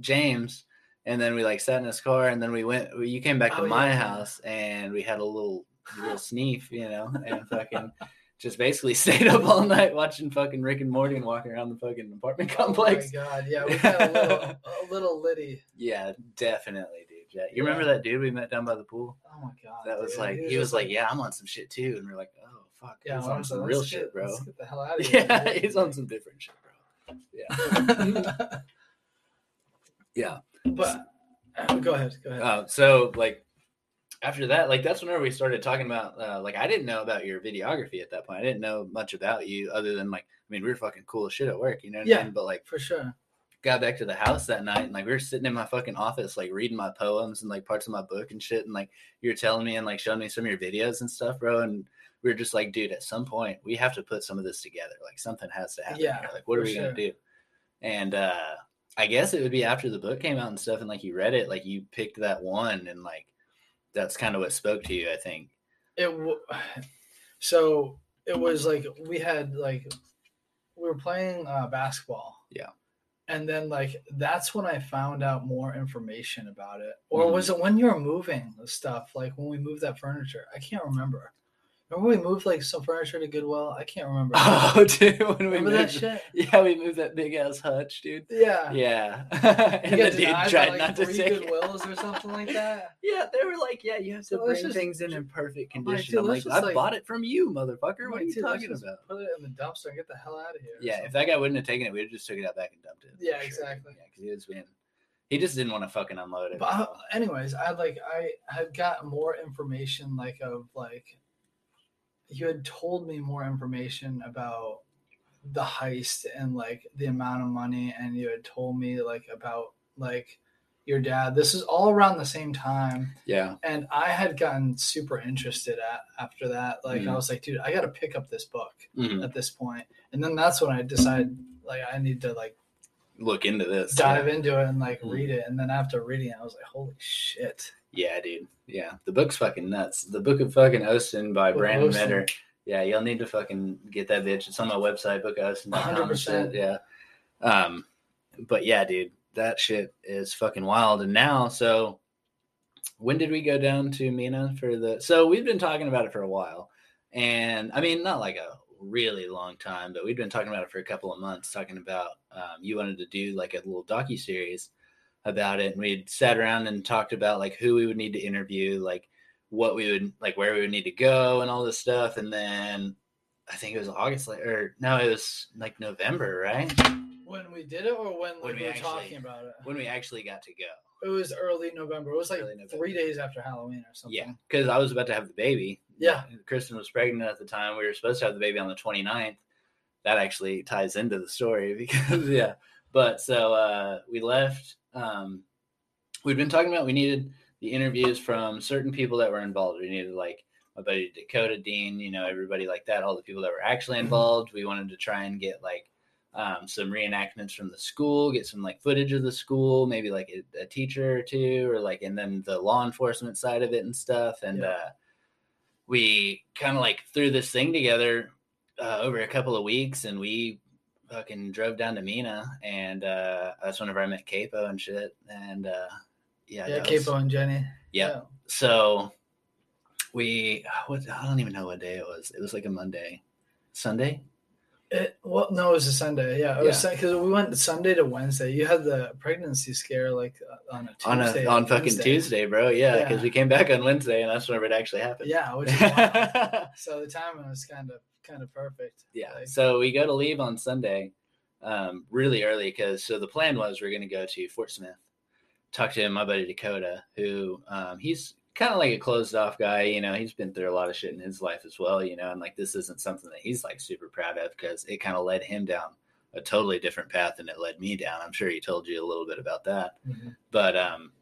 James, and then we like sat in his car, and then we went. You came back to Oh, my yeah. house, and we had a little little sneef, you know, and fucking. Just basically stayed up all night watching fucking Rick and Morty and walking around the fucking apartment complex. Oh my god, yeah, we got a little, a little litty. Yeah, definitely, dude. Yeah. You remember that dude we met down by the pool? Oh my god, that was dude. like he was, just like, yeah, I'm on some shit too, and we're like, oh fuck, Yeah, he's I on some real let's shit, bro. Let's get the hell out of here. Yeah, dude. he's on some different shit, bro. Yeah, yeah. but go ahead, go ahead. Uh, so like after that, like that's whenever we started talking about. Uh, like I didn't know about your videography at that point. I didn't know much about you other than like, I mean, we were fucking cool as shit at work, you know? What I Yeah. mean? But like, For sure. got back to the house that night and like we were sitting in my fucking office like reading my poems and like parts of my book and shit and like you were telling me and like showing me some of your videos and stuff bro and we were just like dude at some point we have to put some of this together like something has to happen Yeah, here. like what are we sure. gonna do and uh i guess it would be after the book came out and stuff and like you read it like you picked that one and like that's kind of what spoke to you i think It w- so it was like we had like we were playing uh, basketball. Yeah. And then like that's when I found out more information about it. Or Mhm. was it when you were moving the stuff? Like when we moved that furniture? I can't remember. Remember we moved like some furniture to Goodwill? I can't remember. oh dude when we remember that shit? yeah we moved that big ass hutch dude Yeah. yeah and the dude tried like not to three take. Goodwills or something like that. Yeah, they were like, yeah, you have to So bring just- things in in perfect condition. dude, I'm like, I like- bought it from you, motherfucker. What are you "Dude, talking just about? Put it in the dumpster and get the hell out of here. Yeah, if that guy wouldn't have taken it, we'd have just took it out back and dumped it. Yeah, exactly. Yeah, because he was being, he just didn't want to fucking unload it. But uh, anyways, I like I had got more information like of like you had told me more information about the heist and like the amount of money and you had told me like about like your dad. This is all around the same time yeah, and I had gotten super interested at after that. Like I Mhm. was like, dude, I got to pick up this book Mhm. at this point. And then that's when I decided like I need to like look into this. dive into it and like Mhm. read it. And then after reading it, I was like, holy shit. Yeah, dude. Yeah, the book's fucking nuts. The Book of fucking Osten by Book Brandon. Metter. Yeah, you'll need to fucking get that bitch. It's on my website, bookosten.com. 100%. Yeah. Um, but yeah, dude, that shit is fucking wild. And now, so when did we go down to Mena for the? So we've been talking about it for a while, and I mean, not like a really long time, but we've been talking about it for a couple of months. Talking about um, you wanted to do like a little docu series about it, and we'd sat around and talked about like who we would need to interview, like what we would like where we would need to go, and all this stuff. And then I think it was August, or no, it was like November, right? When we did it, or when, When we we were actually- talking about it? When we actually got to go. It was early November. It was like three days after Halloween or something. Yeah, because I was about to have the baby. Yeah. Kristen was pregnant at the time. We were supposed to have the baby on the 29th. That actually ties into the story because, yeah. But so uh, we left. Um, we'd been talking about we needed the interviews from certain people that were involved. We needed, like, my buddy Dakota Dean, you know, everybody like that, all the people that were actually involved. We wanted to try and get, like, um, some reenactments from the school, get some like footage of the school, maybe like a, a teacher or two, or like, and then the law enforcement side of it and stuff. And Yeah. uh, we kind of like threw this thing together uh, over a couple of weeks, and we fucking drove down to Mena, and uh, that's whenever I met Capo and shit. And uh, yeah, Yeah, that was- Capo and Jenny. Yep. So we, what, I don't even know what day it was. It was like a Monday, Sunday. It, well, no, it was a Sunday. Yeah, it was because we went Sunday to Wednesday. You had the pregnancy scare like uh, on a on Tuesday. a, on fucking Wednesday. Tuesday, bro. Yeah, because Yeah. we came back on Wednesday, and that's whenever it actually happened. Yeah, which is so the timing was kind of kind of perfect. yeah. Like, So we go to leave on Sunday, um, really early because so the plan was we are going to go to Fort Smith, talk to my buddy Dakota, who um, he's kind of like a closed off guy. You know, he's been through a lot of shit in his life as well. You know, and like this isn't something that he's like super proud of because it kind of led him down a totally different path than it led me down. I'm sure he told you a little bit about that. mhm. But um,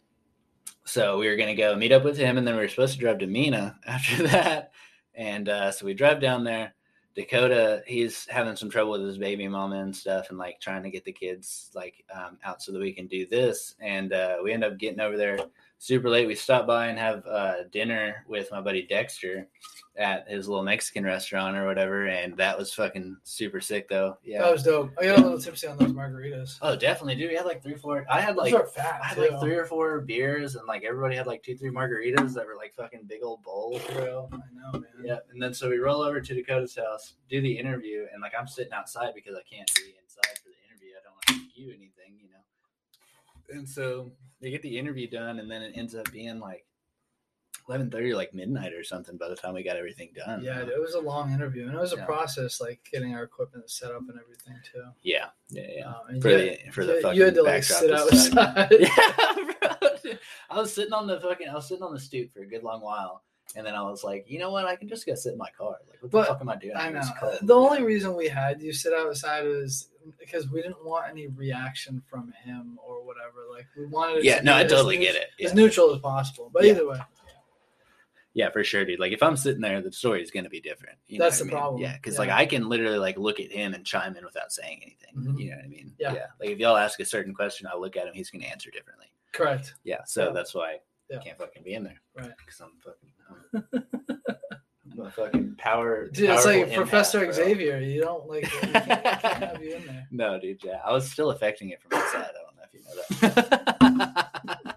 so we were gonna go meet up with him, and then we were supposed to drive to Mena after that. And uh, so we drive down there. Dakota, he's having some trouble with his baby mama and stuff, and like trying to get the kids like um, out so that we can do this. And uh, we end up getting over there super late. We stopped by and have uh, dinner with my buddy Dexter at his little Mexican restaurant or whatever, and that was fucking super sick though. Yeah. That was dope. I got a little tipsy on those margaritas. oh, definitely, dude. We had like three, four. I had like fat. I had too. like three or four beers, and like everybody had like two, three margaritas that were like fucking big old bowls, bro. I know, man. Yeah, and then so we roll over to Dakota's house, do the interview, and like I'm sitting outside because I can't be inside for the interview. I don't want to you anything, you know. And so they get the interview done, and then it ends up being like eleven thirty, like midnight or something. By the time we got everything done, Yeah, it was a long interview, and it was a process, like getting our equipment set up and everything too. yeah, yeah, yeah. Um, For the for the fucking you had to like sit outside. yeah, bro. I was sitting on the fucking, I was sitting on the stoop for a good long while, and then I was like, you know what? I can just go sit in my car. Like, what the fuck am I doing? I know. The only reason we had you sit outside was because we didn't want any reaction from him or whatever. Like we wanted. Yeah, no, I totally neut- get it. As neutral as possible, but Yeah. either way, yeah, for sure, dude. Like, if I'm sitting there, the story is going to be different. You That's the I mean? problem. Yeah, because Yeah. like I can literally like look at him and chime in without saying anything. Mhm. You know what I mean? Yeah. Like if y'all ask a certain question, I look at him, he's going to answer differently. correct. Yeah. So Yeah. that's why Yeah. Can't fucking be in there. Right. Because I'm fucking. I'm, I'm a fucking power. Dude, it's like Professor bro. Xavier. You don't like. You can't, can't have you in there. No, dude, yeah. I was still affecting it from outside. I don't know if you know that.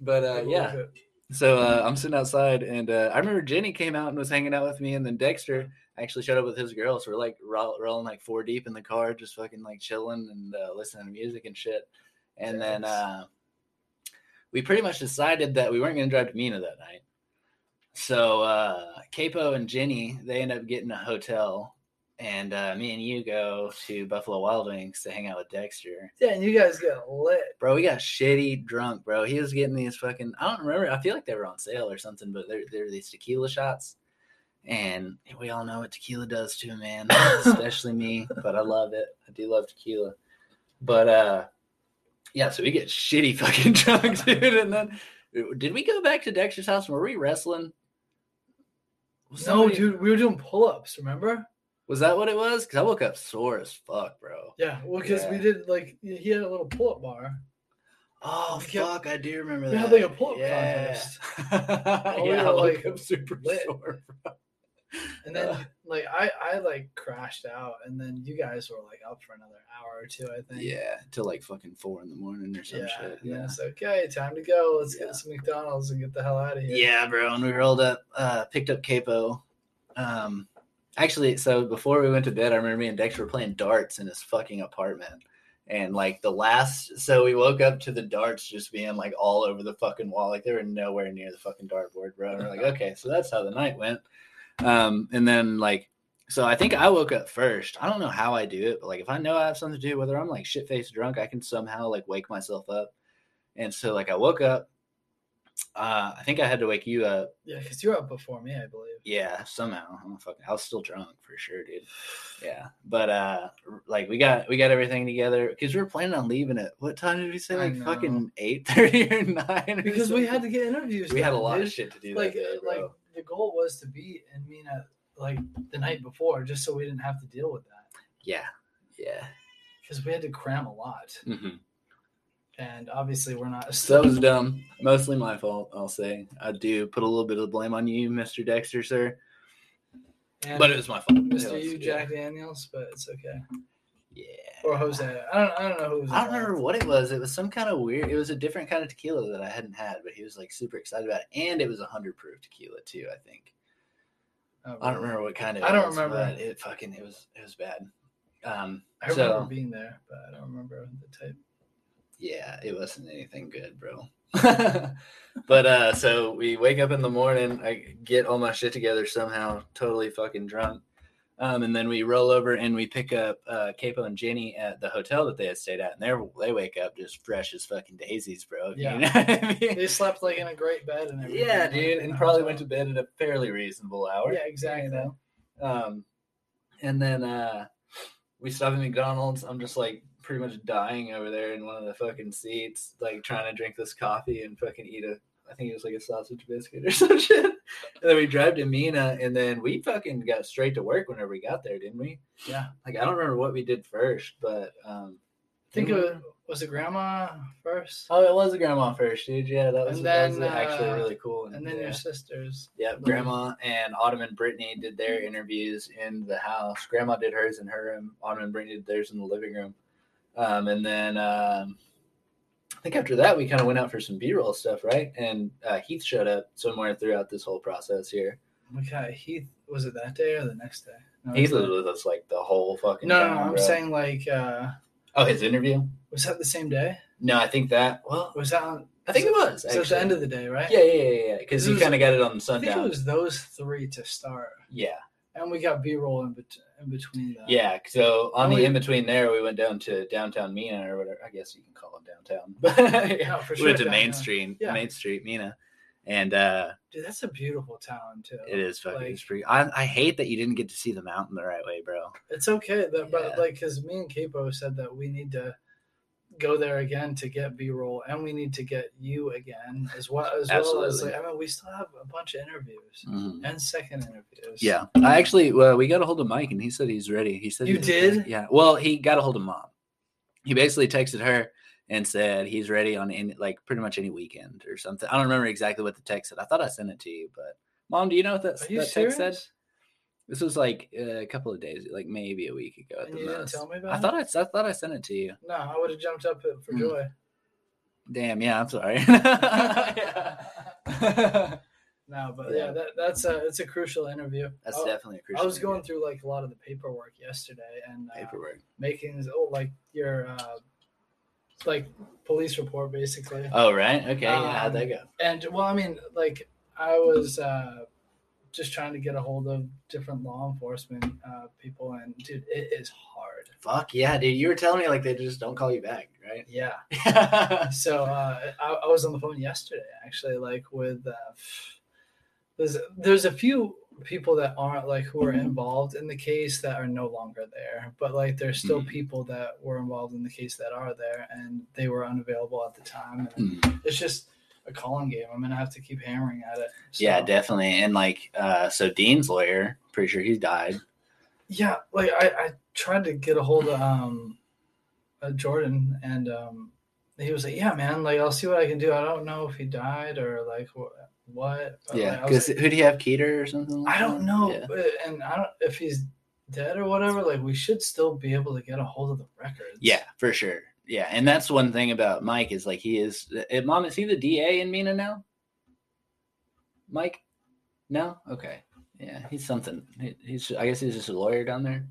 but uh, yeah, it. so uh, I'm sitting outside, and uh, I remember Jenny came out and was hanging out with me, and then Dexter actually showed up with his girl. So we're like roll, rolling like four deep in the car, just fucking like chilling and uh, listening to music and shit. And then uh, we pretty much decided that we weren't going to drive to Mena that night. So uh, Capo and Jenny they end up getting a hotel, and uh, me and you go to Buffalo Wild Wings to hang out with Dexter. Yeah, and you guys get lit. Bro, we got shitty drunk, bro. He was getting these fucking I don't remember. I feel like they were on sale or something, but they're they're these tequila shots. And we all know what tequila does to a man, especially me, but I love it. I do love tequila. But uh yeah, so we get shitty fucking drunk, dude. And then did we go back to Dexter's house? Were we wrestling? Was No, somebody- dude, we were doing pull-ups. Remember? Was that what it was? Because I woke up sore as fuck, bro. Yeah, well, because we did like he had a little pull-up bar. Oh We kept- fuck! I do remember we that. had, like, a pull-up yeah. contest. Oh, yeah, we I were, woke like, up super lit. sore, bro. And then Uh. like I I like crashed out, and then you guys were like up for another hour or two, I think. Yeah, till like fucking four in the morning or some yeah. shit. Yeah. it's okay, time to go. Let's Yeah. get some McDonald's and get the hell out of here. Yeah, bro. And we rolled up, uh, picked up Capo. Um, actually, so before we went to bed, I remember me and Dexter were playing darts in his fucking apartment. And like the last, so we woke up to the darts just being like all over the fucking wall. Like they were nowhere near the fucking dartboard, bro. And we're like, okay, so that's how the night went. Um, and then like, so I think I woke up first. I don't know how I do it, but like if I know I have something to do, whether I'm like shit faced drunk, I can somehow like wake myself up. And so like I woke up. Uh, I think I had to wake you up Yeah, because you were up before me, I believe. yeah, somehow. I'm fucking, I was still drunk for sure, dude. Yeah, but uh, like we got we got everything together because we were planning on leaving at what time did we say? Like fucking eight thirty or nine? or Because we had to get interviews. we had a lot dude. of shit to do Like that day, like. The goal was to be in Mena like the night before, just so we didn't have to deal with that. Yeah, yeah. because we had to cram a lot, hmm and obviously we're not. So that was dumb. Mostly my fault, I'll say. I do put a little bit of blame on you, Mr. Dexter, sir. and But it was my fault. Mr. was- You. Jack Daniels, but it's okay. Yeah. Or Jose. I don't. I don't know who was. I don't remember what it was. It was some kind of weird. It was a different kind of tequila that I hadn't had, but he was like super excited about it, and it was a hundred proof tequila too. I think. Oh, I don't remember what kind of. I don't was, remember. but It fucking. It was. It was bad. Um. I remember so being there, but I don't remember the type. yeah, it wasn't anything good, bro. but uh, so we wake up in the morning. I get all my shit together somehow, totally fucking drunk. Um, and then we roll over and we pick up uh, Capo and Jenny at the hotel that they had stayed at, and they they wake up just fresh as fucking daisies, bro. You Yeah. know I mean? They slept like in a great bed and everything. Yeah, dude, and probably went to bed at a fairly reasonable hour. Yeah, exactly. You know? Um, and then uh, we stop at McDonald's. I'm just like pretty much dying over there in one of the fucking seats, like trying to drink this coffee and fucking eat a. I think it was like a sausage biscuit or some shit. And then we drive to Mena, and then we fucking got straight to work whenever we got there, didn't we? Yeah, Like I don't remember what we did first, but um, I think it was, was it grandma first, Oh, it was a grandma first, dude. Yeah, that was, And that was then, actually uh, really cool. and then yeah. your sisters. Yeah. Grandma and Autumn and Brittany did their interviews in the house. Grandma did hers in her room. Autumn and Brittany did theirs in the living room. Um, and then um, think after that, we kind of went out for some B roll stuff, right? And uh, Heath showed up somewhere throughout this whole process here. Okay, Heath. Was it that day or the next day? No, Heath was with us like the whole fucking no, no, time, no. I'm bro. saying like, uh, Oh, his interview? was that the same day? No, I think that. Well, Was that? On, I think it was. So at the end of the day, right? Yeah, yeah, yeah, yeah. Because he kind of got it on I think it was those three to start, Yeah. and we got B-roll in, bet- in between that. Yeah, so on And the we- in between there, we went down to downtown Mena or whatever. I guess you can call it downtown. But No, for sure. we went to Main. Street, Yeah. Main Street, Mena, and uh, Dude, that's a beautiful town too. it is fucking Like- pretty. I, I hate that you didn't get to see the mountain the right way, bro. It's okay, that, but Yeah. like, because me and Capo said that we need to go there again to get B roll, and we need to get you again as well as well as like I mean, we still have a bunch of interviews mm-hmm. and second interviews. Yeah, I actually, well, we got a hold of Mike, and he said he's ready. He said You he did? ready. Yeah. Well, he got a hold of mom. He basically texted her and said he's ready on any, like pretty much any weekend or something. I don't remember exactly what the text said. I thought I sent it to you, but mom, do you know what that, that text said? This was like a couple of days, like maybe a week ago at And the you didn't tell me about I it? thought I, I thought I sent it to you. No, I would have jumped up for Hmm. joy. Damn, yeah, I'm sorry. No, but Yeah. yeah, that, that's a it's a crucial interview. That's I, definitely a crucial. I was going interview. through like a lot of the paperwork yesterday and uh, paperwork. making oh like your uh, like police report basically. Oh right, okay, yeah. How'd Um, that go? And well, I mean, like I was uh, just trying to get a hold of different law enforcement uh, people, and dude, it is hard. Fuck yeah, dude! You were telling me like they just don't call you back, right? Yeah. So uh, I, I was on the phone yesterday, actually, like with uh, there's there's a few people that aren't like who are involved in the case that are no longer there, but like there's still Mhm. people that were involved in the case that are there, and they were unavailable at the time. And Mhm. it's just a calling game. I'm gonna have to keep hammering at it. So, Yeah, definitely. And like, uh, so Dean's lawyer, pretty sure he died. Yeah, like I, I tried to get a hold of um uh, Jordan and um he was like, Yeah, man, like I'll see what I can do. I don't know if he died or like wh- what. but, Yeah, like, I was because like, who do you have, Keeter or something? like I don't that? know. Yeah. But, and I don't if he's dead or whatever, like we should still be able to get a hold of the records. Yeah, for sure. Yeah, and that's one thing about Mike is like he is. eh, Mom, is he the DA in Mena now? Mike? No. Okay. Yeah, he's something. He, he's. I guess he's just a lawyer down there.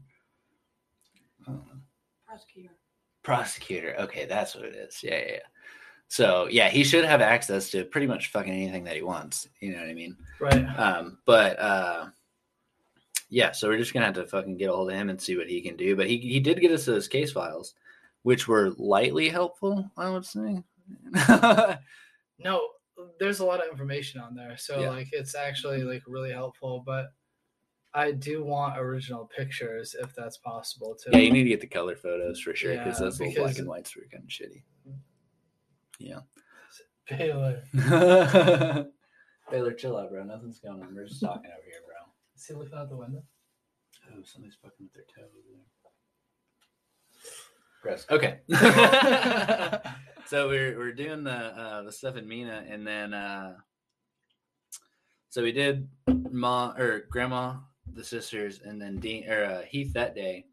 Prosecutor. Prosecutor. Okay, that's what it is. Yeah, yeah, yeah. So yeah, he should have access to pretty much fucking anything that he wants. You know what I mean? Right. Um, but uh, yeah, so we're just gonna have to fucking get a hold of him and see what he can do. But he he did get us those case files, which were lightly helpful, I would say. No, there's a lot of information on there. So Yeah. like it's actually like really helpful, but I do want original pictures if that's possible too. yeah, you need to get the color photos for sure because Yeah, those little black and whites were kind of shitty. Yeah. Baylor. Baylor, chill out, bro. Nothing's going on. We're just talking over here, bro. Is he looking out the window? Oh, somebody's fucking with their toe over there. Gross. Okay. so we're we're doing the uh, the stuff in Mena, and then uh, so we did Ma or grandma, the sisters, and then Dean or uh, Heath that day,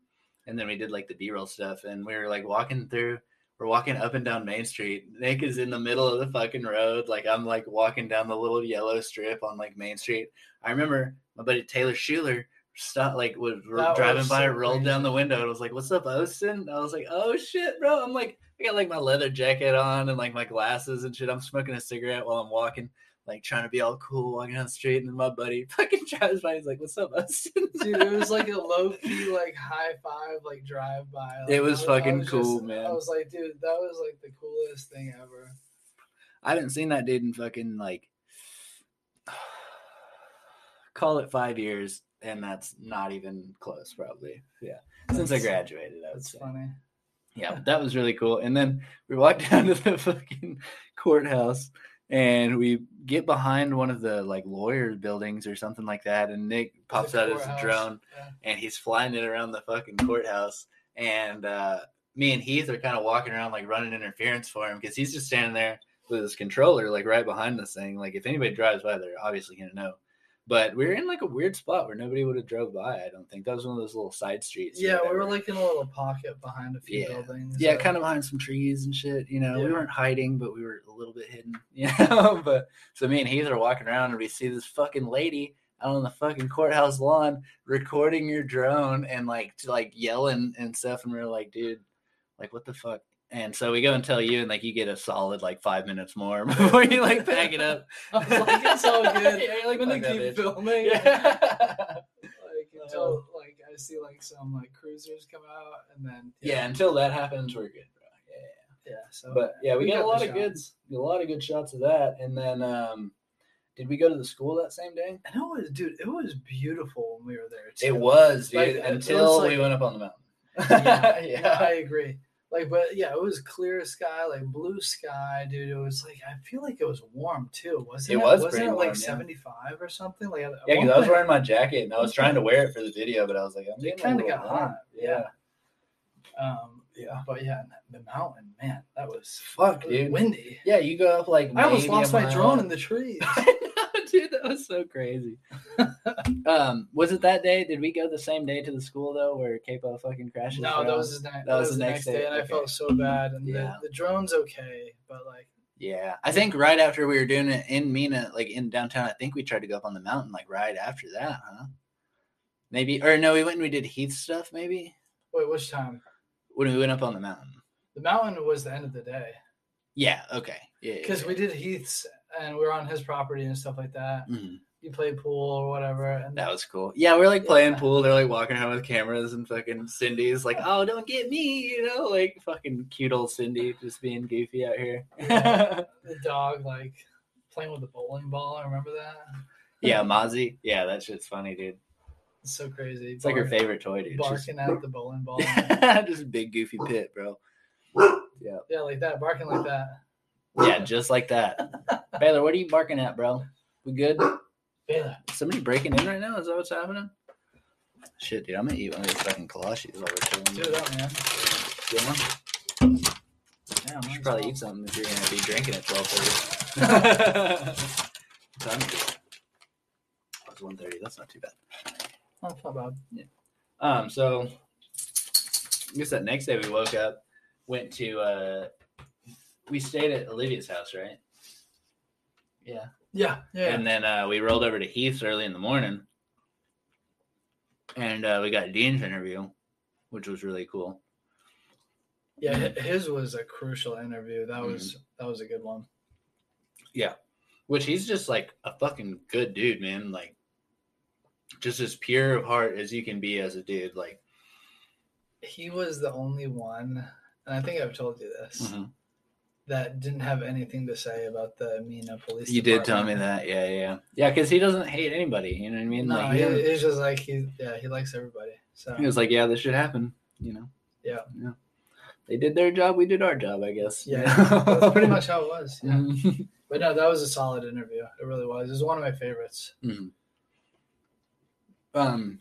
and then we did like the B roll stuff, and we were like walking through. We're walking up and down Main Street. Nick is in the middle of the fucking road. Like I'm like walking down the little yellow strip on like Main Street. I remember my buddy Taylor Schuler stop like was driving was by, so rolled down the window, and was like, "What's up, Austin?" I was like, "Oh shit, bro!" I'm like, I got like my leather jacket on and like my glasses and shit. I'm smoking a cigarette while I'm walking, like trying to be all cool, walking down the street, and then my buddy fucking drives by. He's like, "What's up, Austin?" Dude, it was like a low key like high five like drive by. Like, It was I fucking just- cool, man. I was like, dude, that was like the coolest thing ever. I haven't seen that dude in fucking like call it five years, and that's not even close, probably. Yeah, since I graduated, I would That's say. funny. Yeah, that was really cool. And then we walked down to the fucking courthouse and we get behind one of the like lawyer buildings or something like that. And Nick pops out his courthouse, drone yeah. and he's flying it around the fucking courthouse. And uh, me and Heath are kind of walking around like running interference for him because he's just standing there with his controller like right behind this thing. Like if anybody drives by, they're obviously gonna know. But we are in like a weird spot where nobody would have drove by. I don't think that was one of those little side streets. Yeah, we were like in a little pocket behind a few Yeah. buildings. Yeah, so- kind of behind some trees and shit. You know, we weren't hiding, but we were a little bit hidden. You know, but so me and Heath are walking around and we see this fucking lady out on the fucking courthouse lawn recording your drone and like to, like yelling and stuff. And we are like, dude, like what the fuck? And so we go and tell you, and like you get a solid like five minutes more before you like pack it up. I was like, it's all good. yeah, like, "Fuck that keep bitch." filming. Yeah. like until like I see like some like cruisers come out and then yeah, until that happens, we're good, bro. Yeah. yeah. So but yeah, we, got, a lot of goods, a lot of good shots of that. And then, um, did we go to the school that same day? And it was, dude, it was beautiful when we were there. Too. It was, dude, Like, until was we went up on the mountain. yeah, yeah. yeah, I agree. Like, but yeah, it was clear sky, like blue sky, dude. It was like I feel like it was warm too, wasn't It it? was wasn't it warm, like yeah. seventy five or something? Like, Yeah, because I was wearing my jacket and I was trying to wear it for the video, but I was like, I'm It a little got warm. hot, Yeah. Um, Yeah. but yeah, the mountain, man, that was Fuck, was dude. windy. Yeah, you go up like. I almost lost my drone in the trees. Dude, that was so crazy. um, was it that day? Did we go the same day to the school though, where Capo fucking crashed? his no, that was his that, was, the next day, and I felt so bad. And Yeah. the, the drone's okay, but like, Yeah, I think right after we were doing it in Mena, like in downtown, I think we tried to go up on the mountain, like right after that, huh? Maybe, or no, we went and we did Heath stuff. Maybe wait, which time? when we went up on the mountain. The mountain was the end of the day Yeah. Okay. Yeah. because yeah, we did Heath's and we were on his property and stuff like that. yeah. Mhm. You play pool or whatever, and That was cool. Yeah, we're like playing Yeah. pool. They're like walking around with cameras, and fucking Cindy's like, "Oh, don't get me," you know, like fucking cute old Cindy just being goofy out here. Yeah. the dog like playing with the bowling ball. I remember that. yeah, Mozzie. Yeah, that shit's funny, dude. It's so crazy. It's like her favorite toy, dude. It's barking at the bowling ball. Just, just a big goofy pit, bro. Yeah. yeah, like that, barking like that. Yeah, just like that. Baylor, what are you barking at, bro? We good? Baylor. Somebody breaking in right now? Is that what's happening? Shit, dude, I'm gonna eat one of these fucking kolaches while we're chilling. Do it up, man. Yeah, Yeah, you should probably eat something if you're gonna be drinking at twelve thirty. Time is? Oh, it's one thirty. That's not too bad. It's not bad. Um, so I guess that next day we woke up, went to uh we stayed at Olivia's house, right? Yeah. Yeah, yeah. And then uh, we rolled over to Heath's early in the morning, and uh, we got Dean's interview, which was really cool. yeah, his was a crucial interview. That was Mm-hmm. that was a good one. Yeah, which he's just like a fucking good dude, man. Like, just as pure of heart as you can be as a dude. Like, He was the only one, and I think I've told you this, Mm-hmm. That didn't have anything to say about the Mena police. you did tell me that, yeah, yeah, yeah. Because he doesn't hate anybody. You know what I mean? No, like, he, it's just like he, yeah, he likes everybody. So he was like, "Yeah, this should happen." You know? Yeah. yeah. They did their job. We did our job, I guess. yeah, that's pretty much how it was. Yeah. Mhm. But no, that was a solid interview. It really was. It was one of my favorites. um,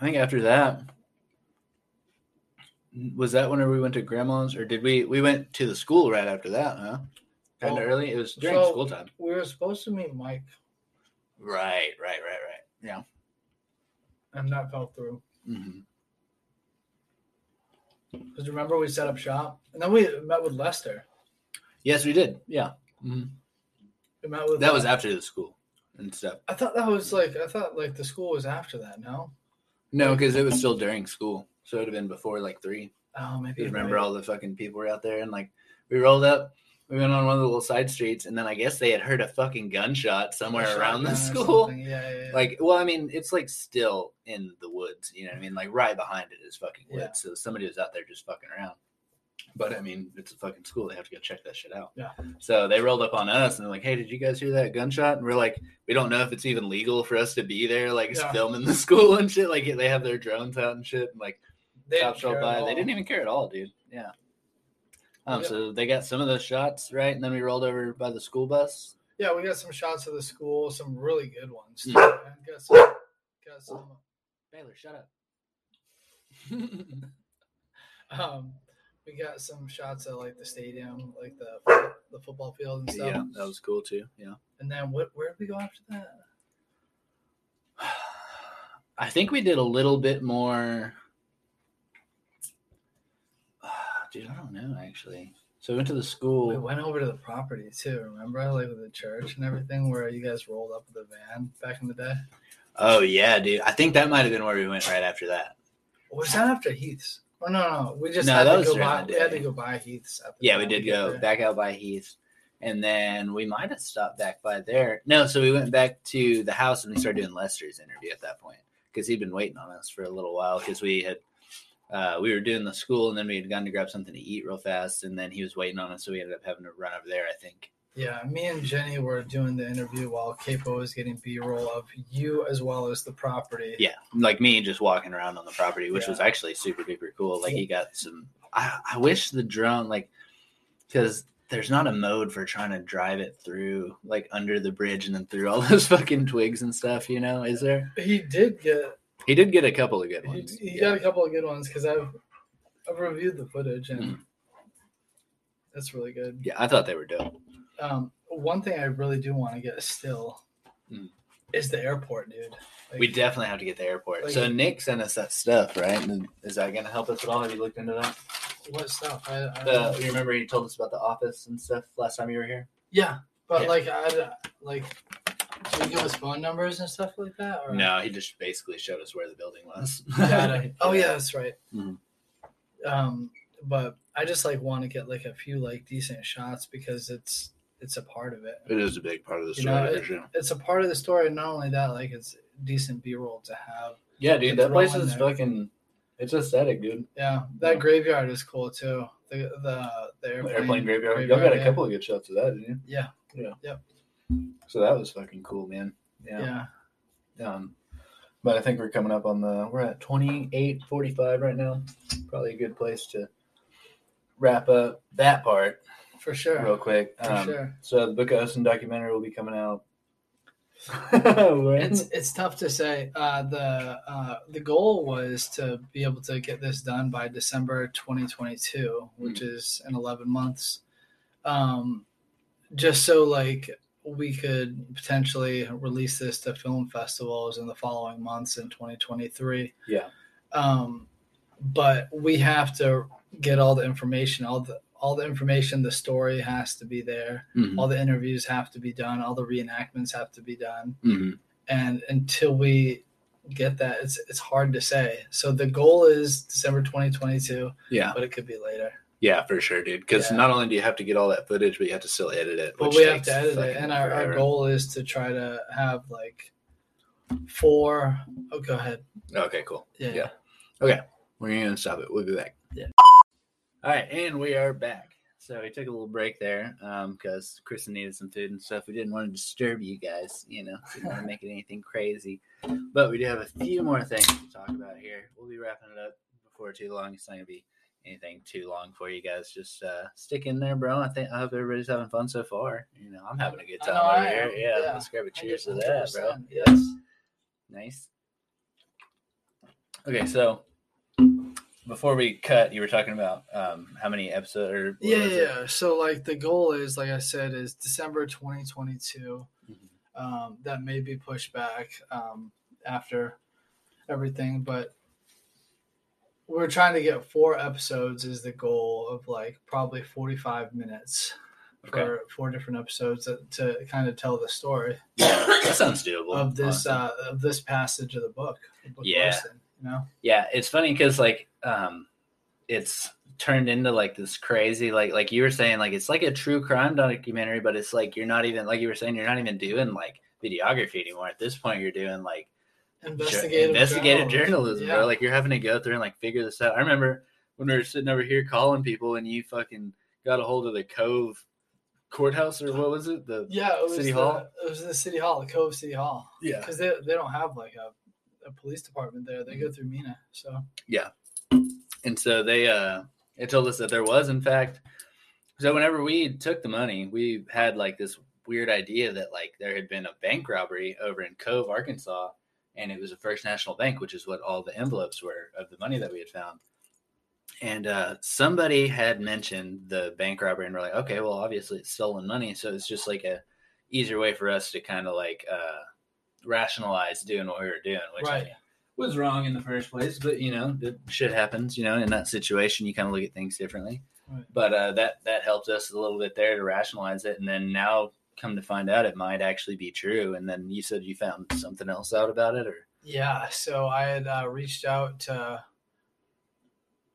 I think after that, Was that whenever we went to grandma's, or did we? We went to the school right after that, huh? Kind of early. It was during so- school time. We were supposed to meet Mike, Right, right, right, right. Yeah. and that fell through. mm-hmm. Because remember we set up shop, and then we met with Lester. Yes, we did. Yeah. hmm We met with That was uh, after the school and stuff. I thought that was like I thought like the school was after that. No. No, because it was still during school, so it would have been before like three. Oh, maybe. Remember all the fucking people were out there, and like we rolled up. We went on one of the little side streets, and then I guess they had heard a fucking gunshot somewhere around the school. Yeah, yeah, yeah. Like, well, I mean, it's like still in the woods. You know what I mean? Like right behind it is fucking woods. Yeah. So somebody was out there just fucking around. But I mean, it's a fucking school. They have to go check that shit out. Yeah. So they rolled up on us and they're like, "Hey, did you guys hear that gunshot?" And we're like, "We don't know if it's even legal for us to be there, like Yeah. filming the school and shit. Like they have their drones out and shit. And like They cops didn't rolled by. They didn't even care at all, dude. Yeah. Um, Yeah. so they got some of those shots right, and then we rolled over by the school bus. Yeah, we got some shots of the school, some really good ones. Too, Yeah. man. Got some. Got some. Baylor, shut up. Um, we got some shots at like the stadium, like the the football field and stuff. yeah, that was cool too. Yeah. And then what? Where did we go after that? I think we did a little bit more. Dude, I don't know actually. So we went to the school. We went over to the property too. Remember, like with the church and everything, where you guys rolled up with the van back in the day. Oh yeah, dude. I think that might have been where we went right after that. Was that after Heath's? Oh no, no, we just No, had that to was go by. We had to go by Heath's. At the Yeah, we did go there. back out by Heath, and then we might have stopped back by there. No, so we went back to the house and we started doing Lester's interview at that point because he'd been waiting on us for a little while because we had. Uh, we were doing the school and then we had gone to grab something to eat real fast and then he was waiting on us so we ended up having to run over there i think Yeah, me and Jenny were doing the interview while Capo was getting B-roll of you as well as the property. Yeah, like me just walking around on the property, which Yeah. was actually super duper cool. Like he got some. I, I wish the drone like because there's not a mode for trying to drive it through like under the bridge and then through all those fucking twigs and stuff. You know, is there? He did get He did get a couple of good ones. he yeah. got a couple of good ones because I've I've reviewed the footage and Mhm. that's really good. yeah, I thought they were dope. Um, one thing I really do want to get still Mm. is the airport, dude. Like, We definitely have to get the airport. Like- so Nick sent us that stuff, right? And is that going to help us at all? Have you looked into that? what stuff? I, I The, you remember he told us about the office and stuff last time you were here? yeah, but Yeah. like I like. Should we give us phone numbers and stuff like that? Or? No, he just basically showed us where the building was. data. Oh yeah, that's right. Mhm. Um, but I just like want to get like a few like decent shots because it's it's a part of it. It is a big part of the You story know, for sure. It's a part of the story. and Not only that, like it's decent B roll to have. Yeah, dude, that place is there. fucking. It's aesthetic, dude. Yeah, that Yeah. graveyard is cool too. The the the airplane, Airplane, graveyard. Y'all got a yeah. couple of good shots of that, didn't you? Yeah, you? Yep. So that was fucking cool, man. yeah. Yeah. Um, but I think we're coming up on the. We're at twenty eight forty five right now. Probably a good place to wrap up that part for sure. real quick. For Um, sure. So the Book of Osten documentary will be coming out. It's it's tough to say. Uh, the uh, the goal was to be able to get this done by December 2022, which is in 11 months. Um, just so like we could potentially release this to film festivals in the following months in 2023. Yeah. Um, but we have to get all the information, all the all the information, the story has to be there. Mhm, All the interviews have to be done. All the reenactments have to be done mhm. and until we get that it's it's hard to say so the goal is december 2022 Yeah, but it could be later yeah, for sure, dude. Because Yeah. not only do you have to get all that footage, but you have to still edit it. but we have to edit it and our, our goal is to try to have like four oh go ahead Okay, cool. yeah, Yeah. Okay, we're gonna stop it. We'll be back. Yeah. All right, and we are back. So we took a little break there um, because Kristen needed some food and stuff. We didn't want to disturb you guys, you know, didn't want to make it anything crazy. But we do have a few more things to talk about here. We'll be wrapping it up before too long. It's not gonna be anything too long for you guys. Just uh, stick in there, bro. I think I hope everybody's having fun so far. You know, I'm having a good time over here. Yeah, Yeah. let's grab a cheers to that, bro. yes Nice. Okay, so before we cut, you were talking about um, how many episodes or Yeah, yeah. So like the goal is, like I said, is December 2022. Mhm. Um, that may be pushed back um, after everything, but we're trying to get four episodes is the goal of like probably 45 minutes Okay. for four different episodes to, to kind of tell the story Yeah, that sounds doable. of this uh, of this passage of the book. The book Yeah. You know. yeah, it's funny because like um, it's turned into like this crazy like like you were saying like it's like a true crime documentary, but it's like you're not even like you were saying you're not even doing like videography anymore. At this point, you're doing like Investigative, investigative journalism. journalism, Yeah. bro. Like you're having to go through and like figure this out. I remember when we were sitting over here calling people and you fucking got a hold of the Cove courthouse or what was it? The Yeah, it was City the, Hall? It was the city hall, the Cove City Hall. yeah. because they, they don't have like a, a police department there. They Mm-hmm. go through Mena. So yeah, And so they uh it told us that there was in fact so whenever we took the money, we had like this weird idea that like there had been a bank robbery over in Cove, Arkansas, and it was a First National Bank, which is what all the envelopes were of the money that we had found. And uh, somebody had mentioned the bank robbery, and we're like, okay, well, obviously it's stolen money, so it's just like a easier way for us to kind of like uh, rationalize doing what we were doing, which I Right. was wrong in the first place. But you know, shit happens. You know, in that situation, you kind of look at things differently. Right. But uh, that that helped us a little bit there to rationalize it, and then now come to find out, it might actually be true. And then you said you found something else out about it, or yeah, so I had uh, reached out to.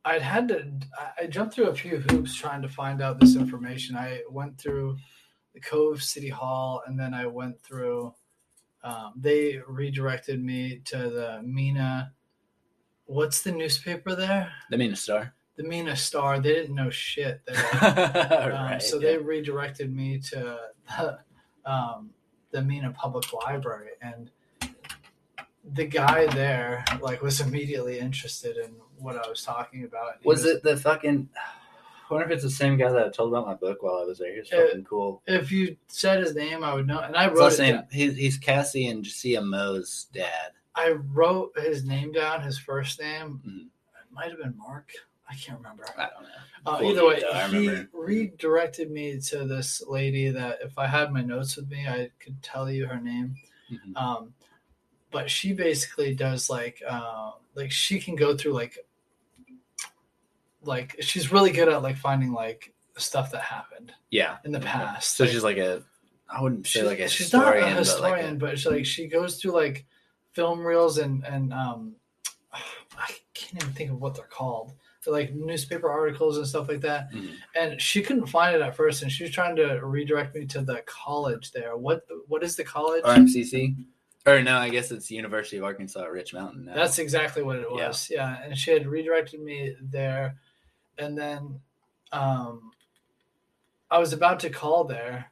I'd had to. I- jumped through a few hoops trying to find out this information. I went through the Cove City Hall, and then I went through. Um, they redirected me to the Mena. What's the newspaper there? the Mena Star. The Mena Star. They didn't know shit there. Um, right. so yeah. they redirected me to the, um, the Mena Public Library, and the guy there like was immediately interested in what I was talking about. He was it the fucking? I wonder if it's the same guy that I told about my book while I was there. He was Uh, fucking cool. If you said his name, I would know. And I wrote his name, he's, he's Cassie and Jasia Mo's dad. I wrote his name down. His first name Mhm. it might have been Mark. I can't remember. I don't know. Uh, Cool either way, though, he redirected me to this lady that if I had my notes with me, I could tell you her name. Mhm. um but she basically does like uh like she can go through like like she's really good at like finding like stuff that happened Yeah. in the past So Like, she's like a, I wouldn't say like a she's historian, not a historian but but, she like she goes through like film reels and and um i can't even think of what they're called They're like newspaper articles and stuff like that Mhm. and she couldn't find it at first and she was trying to redirect me to the college there what what is the college RMCC, or no, I guess it's University of Arkansas at Rich Mountain. Now. That's exactly what it was. Yeah. And she had redirected me there. And then um, I was about to call there.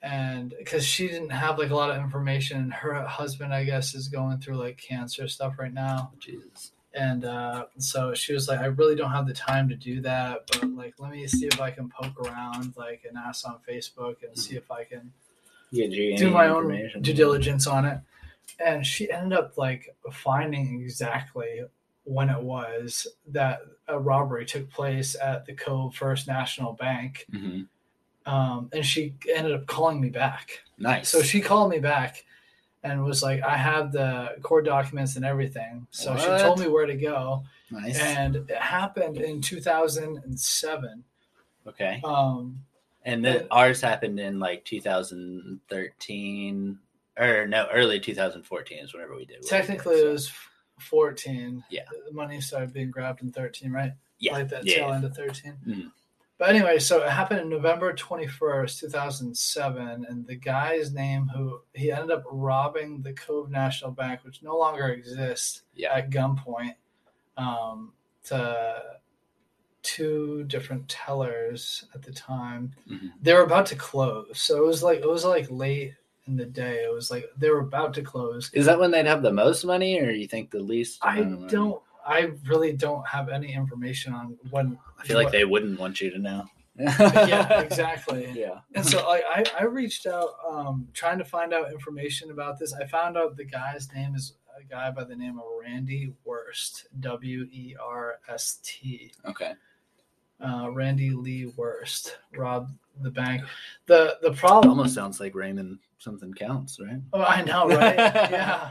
And because she didn't have like a lot of information, her husband, I guess, is going through like cancer stuff right now. Jesus. And uh, so she was like, I really don't have the time to do that, but like, let me see if I can poke around, like, and ask on Facebook and see if I can do my own due diligence on it. And she ended up like finding exactly when it was that a robbery took place at the Cove First National Bank. Mhm. Um, and she ended up calling me back. Nice. So she called me back and was like, I have the court documents and everything. So she told me where to go. nice. And it happened in 2007. okay. Um, And then ours happened in like 2013, or no, early 2014 is whenever we did. what we did, technically, so- it was 14. Yeah. The money started being grabbed in 13, right? yeah, like that yeah, tail yeah. end of 13. Mhm. But anyway, so it happened in November 21st, 2007. And the guy's name who he ended up robbing the Cove National Bank, which no longer exists, Yeah. at gunpoint um, to two different tellers at the time. Mhm. They were about to close. So it was like, it was like late in the day. It was like they were about to close. Is that when they'd have the most money, or you think the least? I amount of money? don't, I really don't have any information on when. I feel like what- they wouldn't want you to know. yeah, exactly. Yeah. And so like I, I reached out um, trying to find out information about this. I found out the guy's name is a guy by the name of Randy Wurst, W E R S T. Okay. Uh, Randy Lee Wurst robbed the bank. The the It problem. almost sounds like Raymond something counts, right? Oh, I know, right? yeah.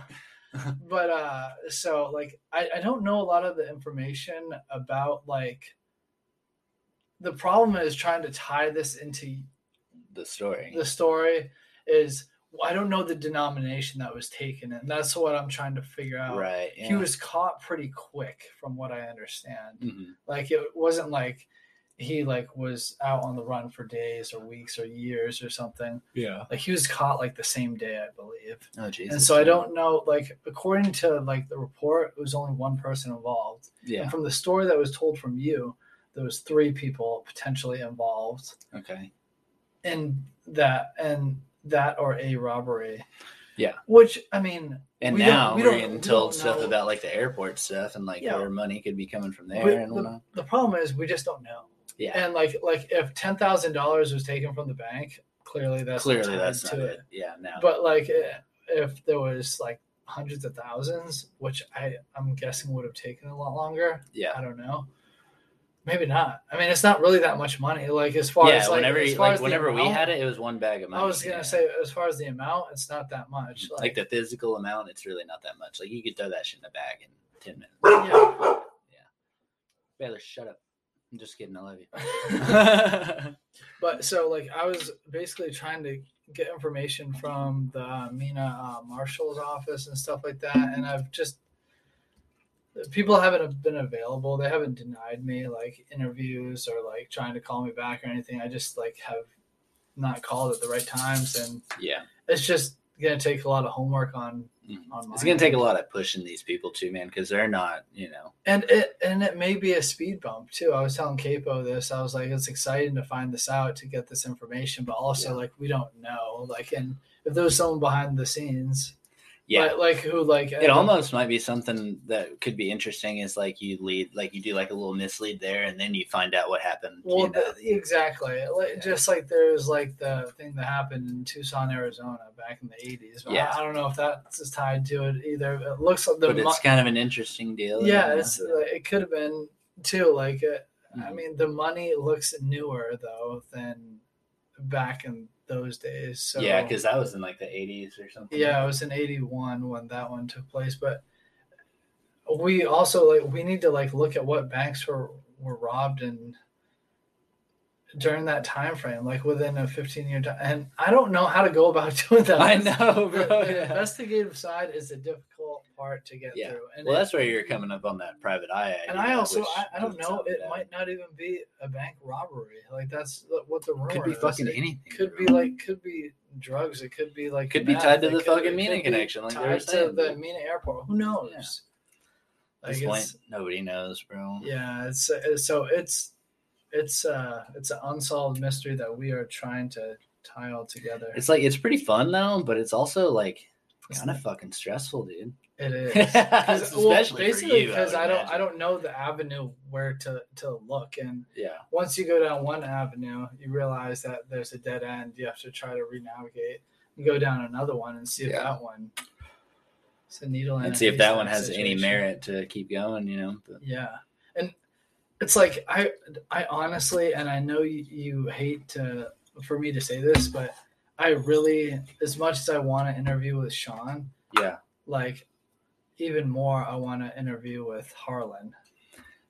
But uh, so like I, I don't know a lot of the information about like. The problem is trying to tie this into The story. the story is I don't know the denomination that was taken, and that's what I'm trying to figure out. right. He was caught pretty quick, from what I understand. Mhm. Like it wasn't like he like was out on the run for days or weeks or years or something. Yeah. Like he was caught like the same day, I believe. Oh, Jesus. And so I don't know. Like according to like the report, it was only one person involved. Yeah. And from the story that was told from you, there was three people potentially involved Okay. in that and that or a robbery. Yeah. Which I mean, And We don't- now we we are getting told stuff know. about like the airport stuff and like Yeah. where money could be coming from there we- and the, the problem is we just don't know. Yeah. And like like if ten thousand dollars was taken from the bank, clearly that's Clearly, that's to it. it. Yeah. Now. But like eh, if there was like hundreds of thousands, which I I'm guessing would have taken a lot longer. yeah. I don't know. Maybe not. I mean, it's not really that much money. Like as far Yeah. as like, whenever as like whenever we had it, it was one bag of money. I was gonna yeah. say as far as the amount, it's not that much. like the physical amount, it's really not that much. Like you could throw that shit in a bag in ten minutes. Yeah. yeah. Baylor, shut up. I'm just kidding. I love you. But so like I was basically trying to get information from the Mena uh, Marshal's office and stuff like that, and I've just people haven't been available. They haven't denied me like interviews or like trying to call me back or anything. I just like have not called at the right times, and yeah. it's just gonna take a lot of homework on Mhm. on It's gonna take a lot of pushing these people too, man, because they're not, you know. and it and it may be a speed bump too. I was telling Capo this. I was like, it's exciting to find this out to get this information, but also Yeah. like we don't know. Like, and if there was someone behind the scenes, Yeah. like, like who like it almost might be something that could be interesting is like you lead like you do like a little mislead there and then you find out what happened well you know? the- exactly like, Yeah. just like there's like the thing that happened in Tucson, Arizona back in the 80s. But Yeah. I, I don't know if that's tied to it either. It looks like the but mo- it's kind of an interesting deal yeah, it's like, it could have been too. Like, uh, I Mhm. mean, the money looks newer though than back in those days. So yeah because that was in like the 80s or something yeah, it was in '81 when that one took place. But we also like we need to like look at what banks were were robbed and during that time frame, like within a 15 year time. And I don't know how to go about doing that. i know bro the yeah. investigative side is a difficult part to get Yeah. through. And well it- that's where you're coming up on that private eye And I also, I, I don't know, it might not even be a bank robbery. Like that's what the rumor could be is. fucking It anything Could be like, could be drugs. It could be like, Could be meth, tied to it the fucking Mena connection, like tied to the. Mena airport. Who knows? At Like this point nobody knows bro yeah, it's it's- so it's it's uh it's an unsolved mystery that we are trying to tie all together. it's like it's pretty fun though but it's also like kind of fucking stressful dude It is. especially well, basically because I, I, don't I don't know the avenue where to to look and yeah once you go down one avenue, you realize that there's a dead end. You have to try to re-navigate and go down another one and see if Yeah. that one. It's a needle and see if that one has any merit to keep going you know but Yeah, and it's like I I honestly, and I know you, you hate to for me to say this, but I really, as much as I want to interview with Sean, yeah like even more, I want to interview with Harlan.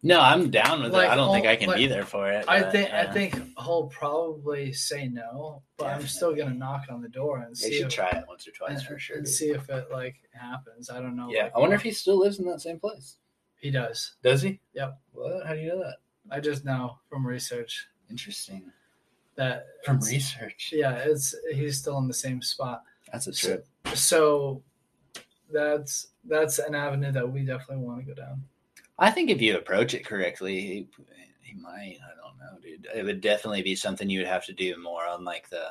no i'm down with Like, it i don't think oh, i can like, be there for it I but, think yeah. I uh, think he'll probably say no, but I'm still gonna knock on the door and they see should if, try it once or twice and, for sure and dude. see if it like happens. I don't know. yeah like, i wonder what- if he still lives in that same place he does. does he Yep. what how do you know that I just know from research interesting that from research Yeah, it's he's still in the same spot. that's a So- trip So that's that's an avenue that we definitely want to go down. I think if you approach it correctly, he, he might. I don't know, dude. It would definitely be something you would have to do more on like the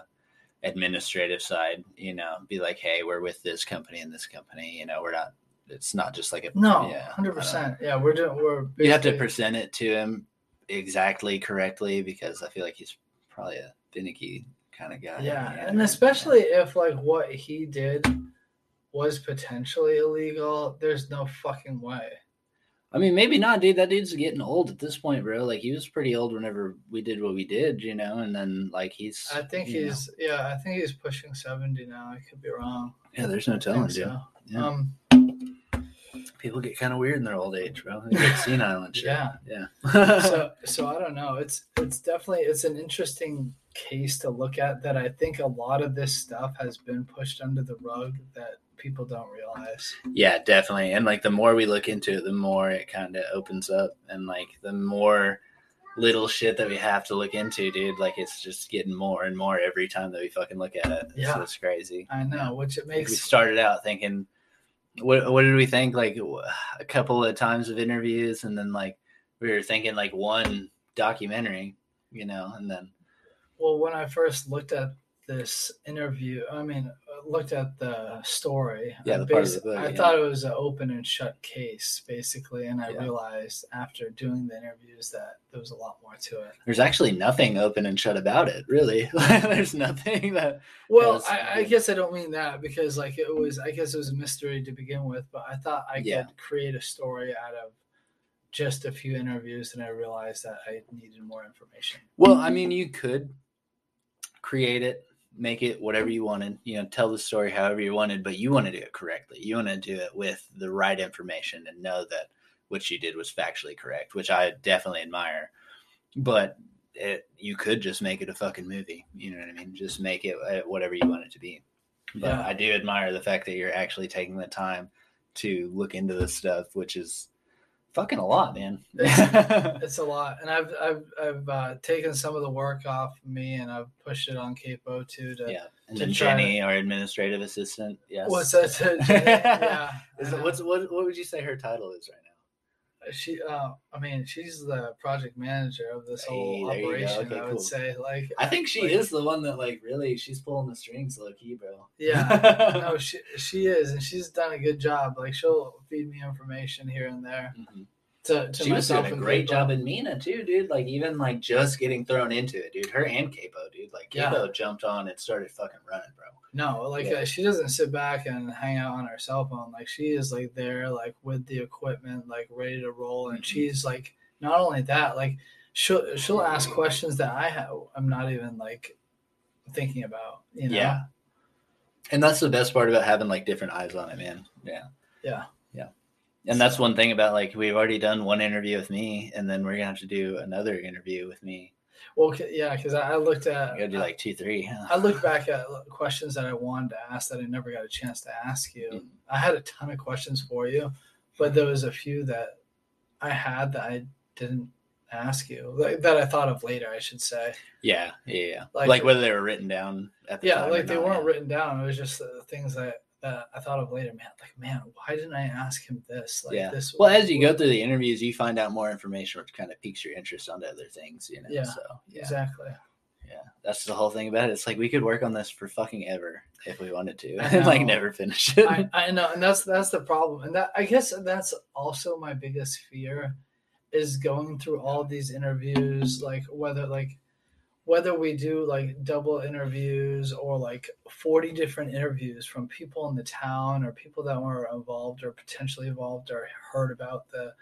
administrative side. You know, be like, hey, we're with this company and this company. You know, we're not. It's not just like a No, Yeah, hundred percent. Yeah, we're doing. We're You have to present it to him exactly correctly because I feel like he's probably a finicky kind of guy. Yeah, and especially if like what he did was potentially illegal, there's no fucking way. I mean, maybe not, dude. That dude's getting old at this point, bro. Like he was pretty old whenever we did what we did, you know. And then like he's, I think you know. he's yeah, I think he's pushing seventy now. I could be wrong. yeah. There's no telling, dude. so. Yeah. Um, People get kind of weird in their old age, bro. They get senile and shit. Yeah. yeah. so so I don't know. It's it's definitely it's an interesting case to look at that I think a lot of this stuff has been pushed under the rug that people don't realize. Yeah, definitely. And like the more we look into it, the more it kind of opens up, and like the more little shit that we have to look into, dude. Like it's just getting more and more every time that we fucking look at it. Yeah. so it's crazy. I know, which it Like, we started out thinking, what what did we think? Like a couple of times of interviews, and then like we were thinking like one documentary, you know, and then well when I first looked at this interview, I mean, looked at the story. Yeah, I, the part of the I yeah. thought it was an open and shut case, basically, and I Yeah. realized after doing the interviews that there was a lot more to it. there's actually nothing open and shut about it, really. there's nothing that Well, Yes, I, I guess I don't mean that because like it was I guess it was a mystery to begin with, but I thought I Yeah. could create a story out of just a few interviews and I realized that I needed more information. Well, I mean, you could create it, make it whatever you wanted, you know, tell the story however you wanted, but you want to do it correctly. You want to do it with the right information and know that what you did was factually correct, which I definitely admire. But it, you could just make it a fucking movie. You know what I mean? Just make it uh, whatever you want it to be. But Yeah. I do admire the fact that you're actually taking the time to look into this stuff, which is fucking a lot, man. It's a lot, and I've I've I've uh, taken some of the work off me and I've pushed it on Capo too. To Yeah, and to then try to- Jenny, our administrative assistant. Yes. what's that? To, yeah, Is it, what's what? What would you say her title is right now? She? Uh, I mean, she's the project manager of this whole operation. Okay, I would cool. say, like, I think she Like- is the one that like really she's pulling the strings, low key, bro. Yeah, no, she she is, and she's done a good job. Like she'll feed me information here and there Mhm. to, to She was doing a great people. job in Mena too, dude. Like even like just getting thrown into it, dude. Her and Capo, dude. Like Yeah. Capo jumped on and started fucking running, bro. No, like Yeah. uh, she doesn't sit back and hang out on her cell phone. Like she is like there, like with the equipment, like ready to roll. And Mhm. she's like, not only that, like she'll she'll ask questions that I have. I'm not even like thinking about. You know? Yeah. And that's the best part about having like different eyes on it, man. Yeah. Yeah. Yeah. And that's one thing about like we've already done one interview with me, and then we're gonna have to do another interview with me. Well, yeah, because I, I looked at. We gotta do like two, three. I looked back at questions that I wanted to ask that I never got a chance to ask you. Mhm. I had a ton of questions for you, but there was a few that I had that I didn't ask you, like, that I thought of later, I should say. Yeah, yeah, yeah. Like- Like, whether they were written down at the Yeah, time. or like they not, weren't yeah. written down. It was just the things that, that I thought of later. Man, like, man, why didn't I ask him this? Like, yeah. this. Well, as you go through the interviews, you find out more information, which kind of piques your interest onto other things. You know. Yeah, So yeah, Exactly. yeah. That's the whole thing about it. It's like we could work on this for fucking ever if we wanted to, and like never finish it. I, I know, and that's that's the problem, and that I guess that's also my biggest fear is going through all these interviews, like whether like whether we do like double interviews or like 40 different interviews from people in the town or people that were involved or potentially involved or heard about the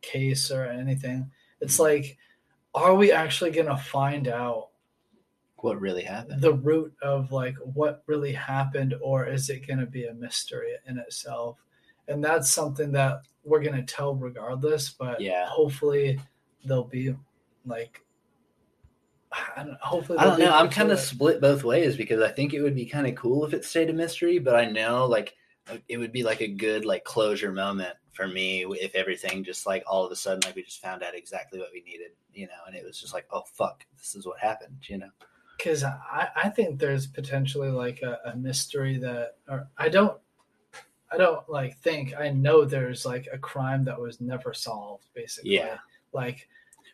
case or anything it's like are we actually going to find out what really happened? the root of like what really happened or is it going to be a mystery in itself and that's something that we're going to tell regardless but Yeah. hopefully they'll be like I don't, hopefully I don't know. I'm kind of split both ways because I think it would be kind of cool if it stayed a mystery, but I know like like, it would be like a good like closure moment for me if everything just like all of a sudden like we just found out exactly what we needed, you know, and it was just like, oh fuck, this is what happened, you know. because I, I think there's potentially like a, a mystery that or I don't I don't like think I know there's like a crime that was never solved basically Yeah. like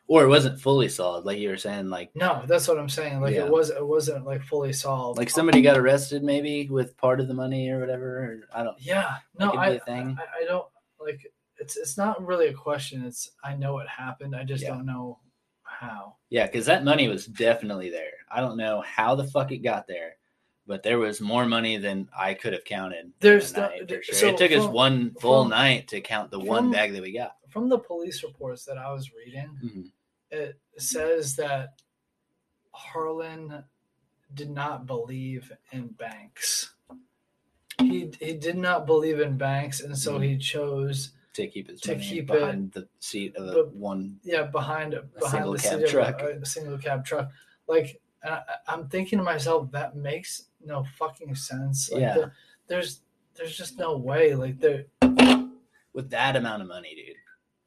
Or it wasn't fully solved, like you were saying, like no that's what I'm saying like Yeah. it was it wasn't like fully solved like somebody got arrested maybe with part of the money or whatever. Or, I don't. yeah no I. I I don't like it's it's not really a question it's I know it happened I just Yeah. don't know how Yeah, because that money was definitely there. I don't know how the fuck it got there, but there was more money than I could have counted. There's the- sure. so it took us one full from- night to count the one bag that we got. From the police reports that I was reading, Mhm. it says that Harlan did not believe in banks. He he did not believe in banks, and so he chose To keep his To money keep behind the seat of the- one. yeah behind behind single the cab seat truck. of a, a single cab truck. Like I, I'm thinking to myself, that makes no fucking sense. Like Yeah. the- there's there's just no way. Like there, With that amount of money, dude.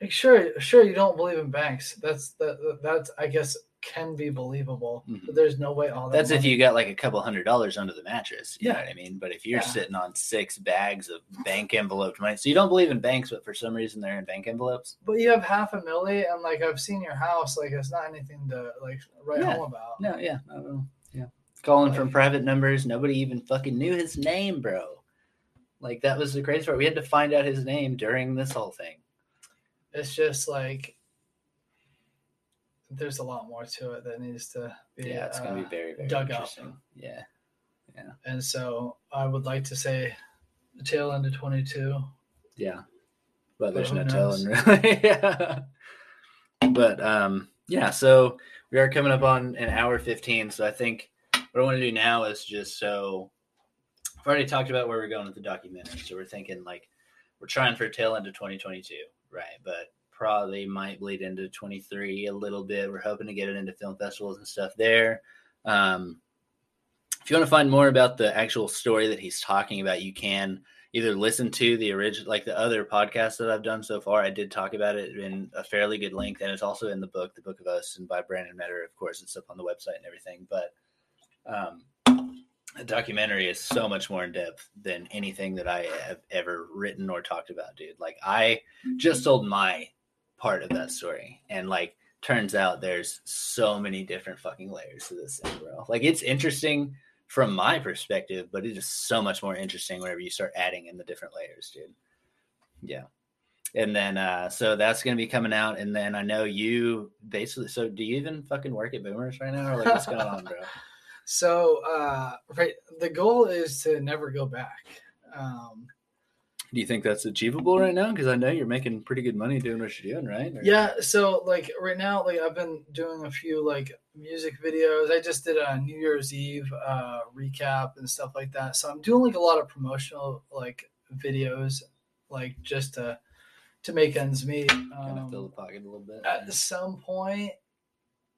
Like, sure sure you don't believe in banks. That's that that's I guess can be believable. Mhm. But there's no way all that. That's if you got like a couple hundred dollars under the mattress. You know Yeah. what I mean? But if you're Yeah. sitting on six bags of bank enveloped money, so you don't believe in banks, but for some reason they're in bank envelopes. But you have half a milli, and like I've seen your house. Like it's not anything to like write Yeah. home about. No, yeah, know. Yeah, calling from private numbers. Nobody even fucking knew his name, bro. Like that was the crazy part. We had to find out his name during this whole thing. It's just like there's a lot more to it that needs to be. Yeah, it's gonna uh, be very, very dug up. interesting. Yeah, And so I would like to say the tail end of 22. yeah, but there's no knows? telling really. yeah, but um, yeah. So we are coming up on an hour fifteen. So I think what I want to do now is just so I've already talked about where we're going with the documentary. So we're thinking like we're trying for tail end of 2022, right? But probably might bleed into 23 a little bit. We're hoping to get it into film festivals and stuff there. Um, if you want to find more about the actual story that he's talking about, you can either listen to the original, like the other podcasts that I've done so far. I did talk about it in a fairly good length, and it's also in the book, The Book of Osten by Brandon Metter. Of course, it's up on the website and everything. But um, the documentary is so much more in depth than anything that I have ever written or talked about, dude. Like I just told my part of that story, and like turns out there's so many different fucking layers to this thing, bro. Like it's interesting from my perspective, but it is so much more interesting whenever you start adding in the different layers, dude. Yeah. And then uh so that's gonna be coming out, and then I know you basically so do you even fucking work at Boomers right now or like what's going on, bro? So, uh, right, the goal is to never go back. Um, Do you think that's achievable right now? Because I know you're making pretty good money doing what you're doing, right? Or- yeah, so like right now, like I've been doing a few like music videos. I just did a New Year's Eve uh, recap and stuff like that. So I'm doing like a lot of promotional like videos, like just to to make ends meet. kind of Um, fill the pocket a little bit. at some point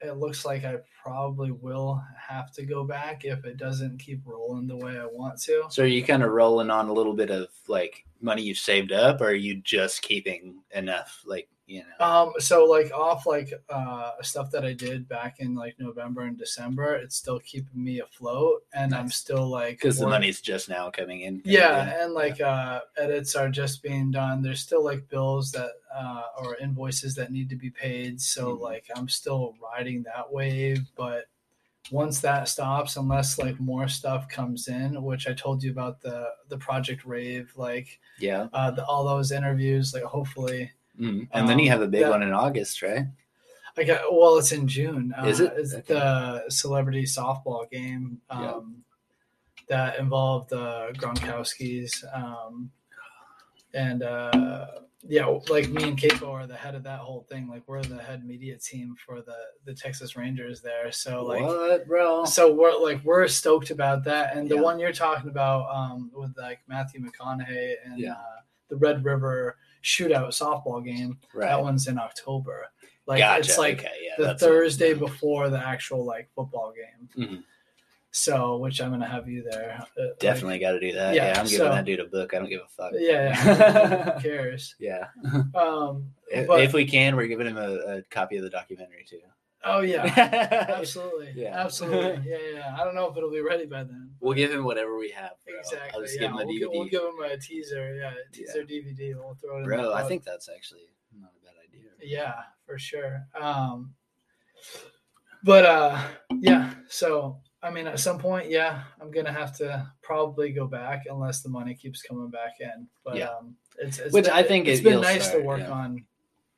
it looks like i probably will have to go back if it doesn't keep rolling the way i want to. So are you kind of rolling on a little bit of like money you've saved up, or are you just keeping enough, like you know? um so like off like uh stuff that i did back in like november and december it's still keeping me afloat and i'm still like Because the money's just now coming in. yeah and like uh edits are just being done there's still like bills that uh or invoices that need to be paid so Mhm. like i'm still riding that wave but once that stops unless like more stuff comes in which i told you about the the project rave like yeah. uh the, all those interviews like hopefully Mhm. And then you Um, have a big that- one in August, right? I got well. It's in June. Uh, Is it? It's Okay. the celebrity softball game um, that involved the Gronkowski's, um, and uh, yeah, like me and Keiko are the head of that whole thing. Like we're the head media team for the the Texas Rangers there. So like. what, bro? So we're like we're stoked about that, and the Yeah. one you're talking about um, with like Matthew McConaughey and Yeah. uh, the Red River shootout softball game. Right. That one's in October. Like gotcha. it's like okay, yeah, the Thursday yeah. before the actual like football game. Mhm. So, which I'm gonna have you there. uh, like- Definitely got to do that. yeah, Yeah, I'm giving so- that dude a book. I don't give a fuck. yeah, yeah. Who cares? yeah. Um, If, but if we can, we're giving him a, a copy of the documentary too. Oh yeah, absolutely, Yeah. absolutely, yeah, yeah. I don't know if it'll be ready by then. we'll give him whatever we have, bro. I'll Exactly. just Yeah, give him a we'll, DVD. we'll give him a teaser. Yeah, a teaser DVD. We'll throw it in. bro, I think that's actually not a bad idea. Yeah, for sure. Um, but uh, yeah. So I mean, at some point, yeah, I'm gonna have to probably go back unless the money keeps coming back in. But Yeah. um, it's, it's Which been- I think it's it- been nice start, to work yeah. on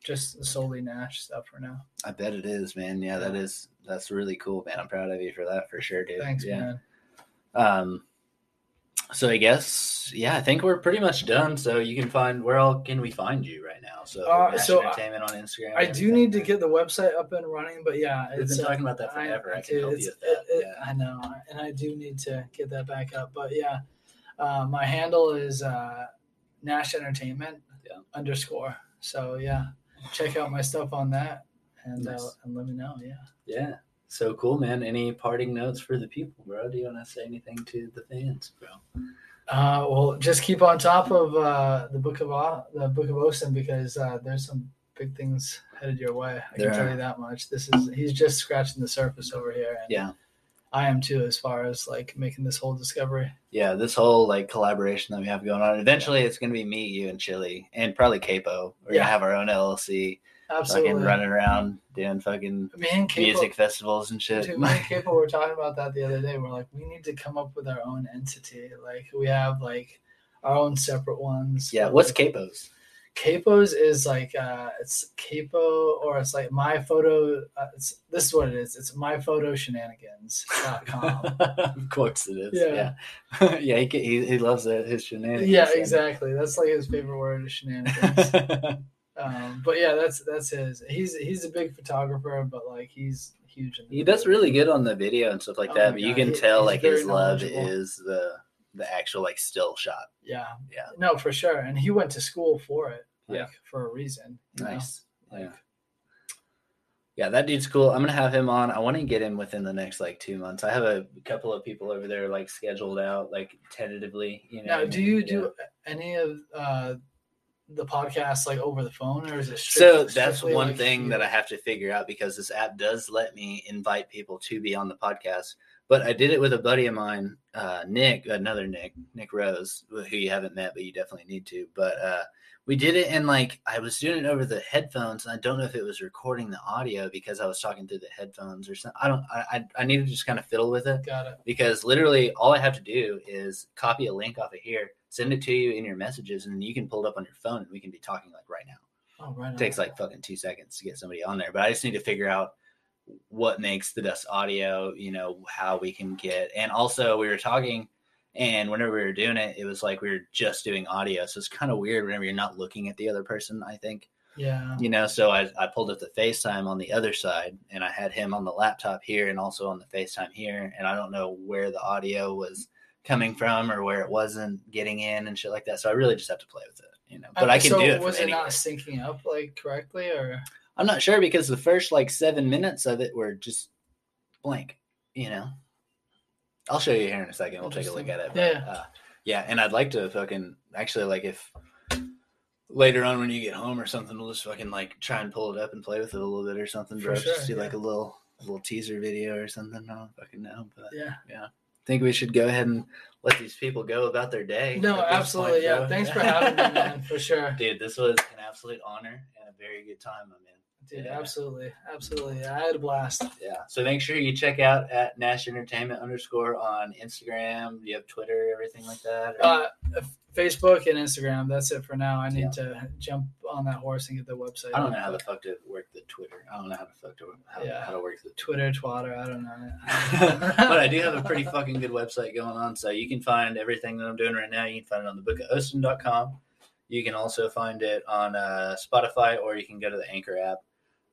just solely Nash stuff for now. I bet it is, man. Yeah, that is that's really cool, man. I'm proud of you for that for sure, dude. Thanks, yeah. man. Um, so I guess yeah, I think we're pretty much done. So you can find where all can we find you right now? So, Uh, Nash so I- Entertainment on Instagram. I do need to get the website up and running, but yeah, We've it's been uh, talking about that forever. I, can dude, help you with that. it- yeah. I know, and I do need to get that back up. But yeah, uh, my handle is uh, Nash Entertainment Yeah. underscore. So yeah, check out my stuff on that, and uh, and let me know. Yeah. Yeah. So cool, man. Any parting notes for the people, bro? Do you want to say anything to the fans, bro? Uh, well, just keep on top of uh, the book of O- the book of Osten because uh, there's some big things headed your way. I There can tell are. you that much. This is he's just scratching the surface over here, and Yeah. I am too, as far as like making this whole discovery. Yeah, this whole like collaboration that we have going on. Eventually, it's gonna be me, you, and Chili, and probably Capo. We're Yeah. gonna have our own LLC, Absolutely. fucking running around doing fucking Capo, music festivals and shit. Dude, me and Capo were talking about that the other day. We're like, we need to come up with our own entity. Like we have like our own separate ones. yeah, what's like, Capo's? Capos is like uh it's capo or it's like my photo uh, it's this is what it is it's myphotoshenanigans.com of course it is. Yeah. Yeah, yeah. he, he he loves it, his shenanigans. yeah exactly that's like his favorite word is shenanigans um but yeah that's that's his he's he's a big photographer but like he's huge in the he does really good on the video and stuff like Oh that, my but you can he- tell like his love is the the actual like still shot. yeah Yeah. no for sure and he went to school for it like, Yeah. for a reason you know? Nice. like Yeah. Yeah, that dude's cool. I'm gonna have him on. I want to get him within the next like two months. I have a couple of people over there like scheduled out like tentatively. You know. now do you do any of uh the podcast like over the phone or is it So that's strictly, one like, thing that I have to figure out because this app does let me invite people to be on the podcast. But I did it with a buddy of mine, uh, Nick, another Nick, Nick Rose, who you haven't met, but you definitely need to. But uh, we did it and like I was doing it over the headphones, and I don't know if it was recording the audio because I was talking through the headphones or something. I don't. I I, I need to just kind of fiddle with it got it because literally all I have to do is copy a link off of here, send it to you in your messages, and you can pull it up on your phone, and we can be talking like right now oh right on. takes like fucking two seconds to get somebody on there. But I just need to figure out what makes the best audio, you know, how we can get. And also, we were talking, and whenever we were doing it, it was like we were just doing audio. So it's kind of weird whenever you're not looking at the other person, I think, yeah you know. So I, I pulled up the FaceTime on the other side, and I had him on the laptop here and also on the FaceTime here. And I don't know where the audio was coming from or where it wasn't getting in and shit like that. So I really just have to play with it, you know. But Uh, I can so do it. was it not syncing up like correctly or I'm not sure because the first like seven minutes of it were just blank, you know. I'll show you here in a second. We'll take a look at it. But, Yeah. uh, yeah, and I'd like to fucking actually like if later on when you get home or something, we'll just fucking like try and pull it up and play with it a little bit or something, bro. sure, just do yeah. like a little a little teaser video or something. I don't fucking know, but yeah I think we should go ahead and let these people go about their day. no absolutely point, yeah thanks for having me man for sure Dude, this was an absolute honor and a very good time, my man. Dude Yeah. absolutely absolutely i had a blast Yeah. So make sure you check out at Nash Entertainment underscore on Instagram. Do you have Twitter, everything like that? or- uh facebook and instagram that's it for now i need Yeah. to jump on that horse and get the website I don't know how the fuck to work the Twitter. I don't know how the fuck to how, Yeah. how to work the twitter twatter i don't know but I do have a pretty fucking good website going on. So you can find everything that I'm doing right now. You can find it on the bookofosten.com. You can also find it on uh, Spotify or you can go to the Anchor app.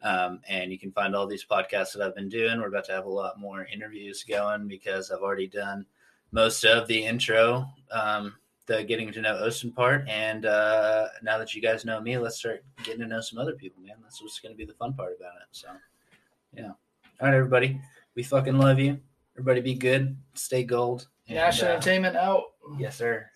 Um, and you can find all these podcasts that I've been doing. We're about to have a lot more interviews going because I've already done most of the intro, um, the getting to know Austin part. And uh, now that you guys know me, let's start getting to know some other people, man. That's what's going to be the fun part about it. So, yeah. All right, everybody. We fucking love you. Everybody be good. Stay gold. and, nash uh, entertainment out yes, sir.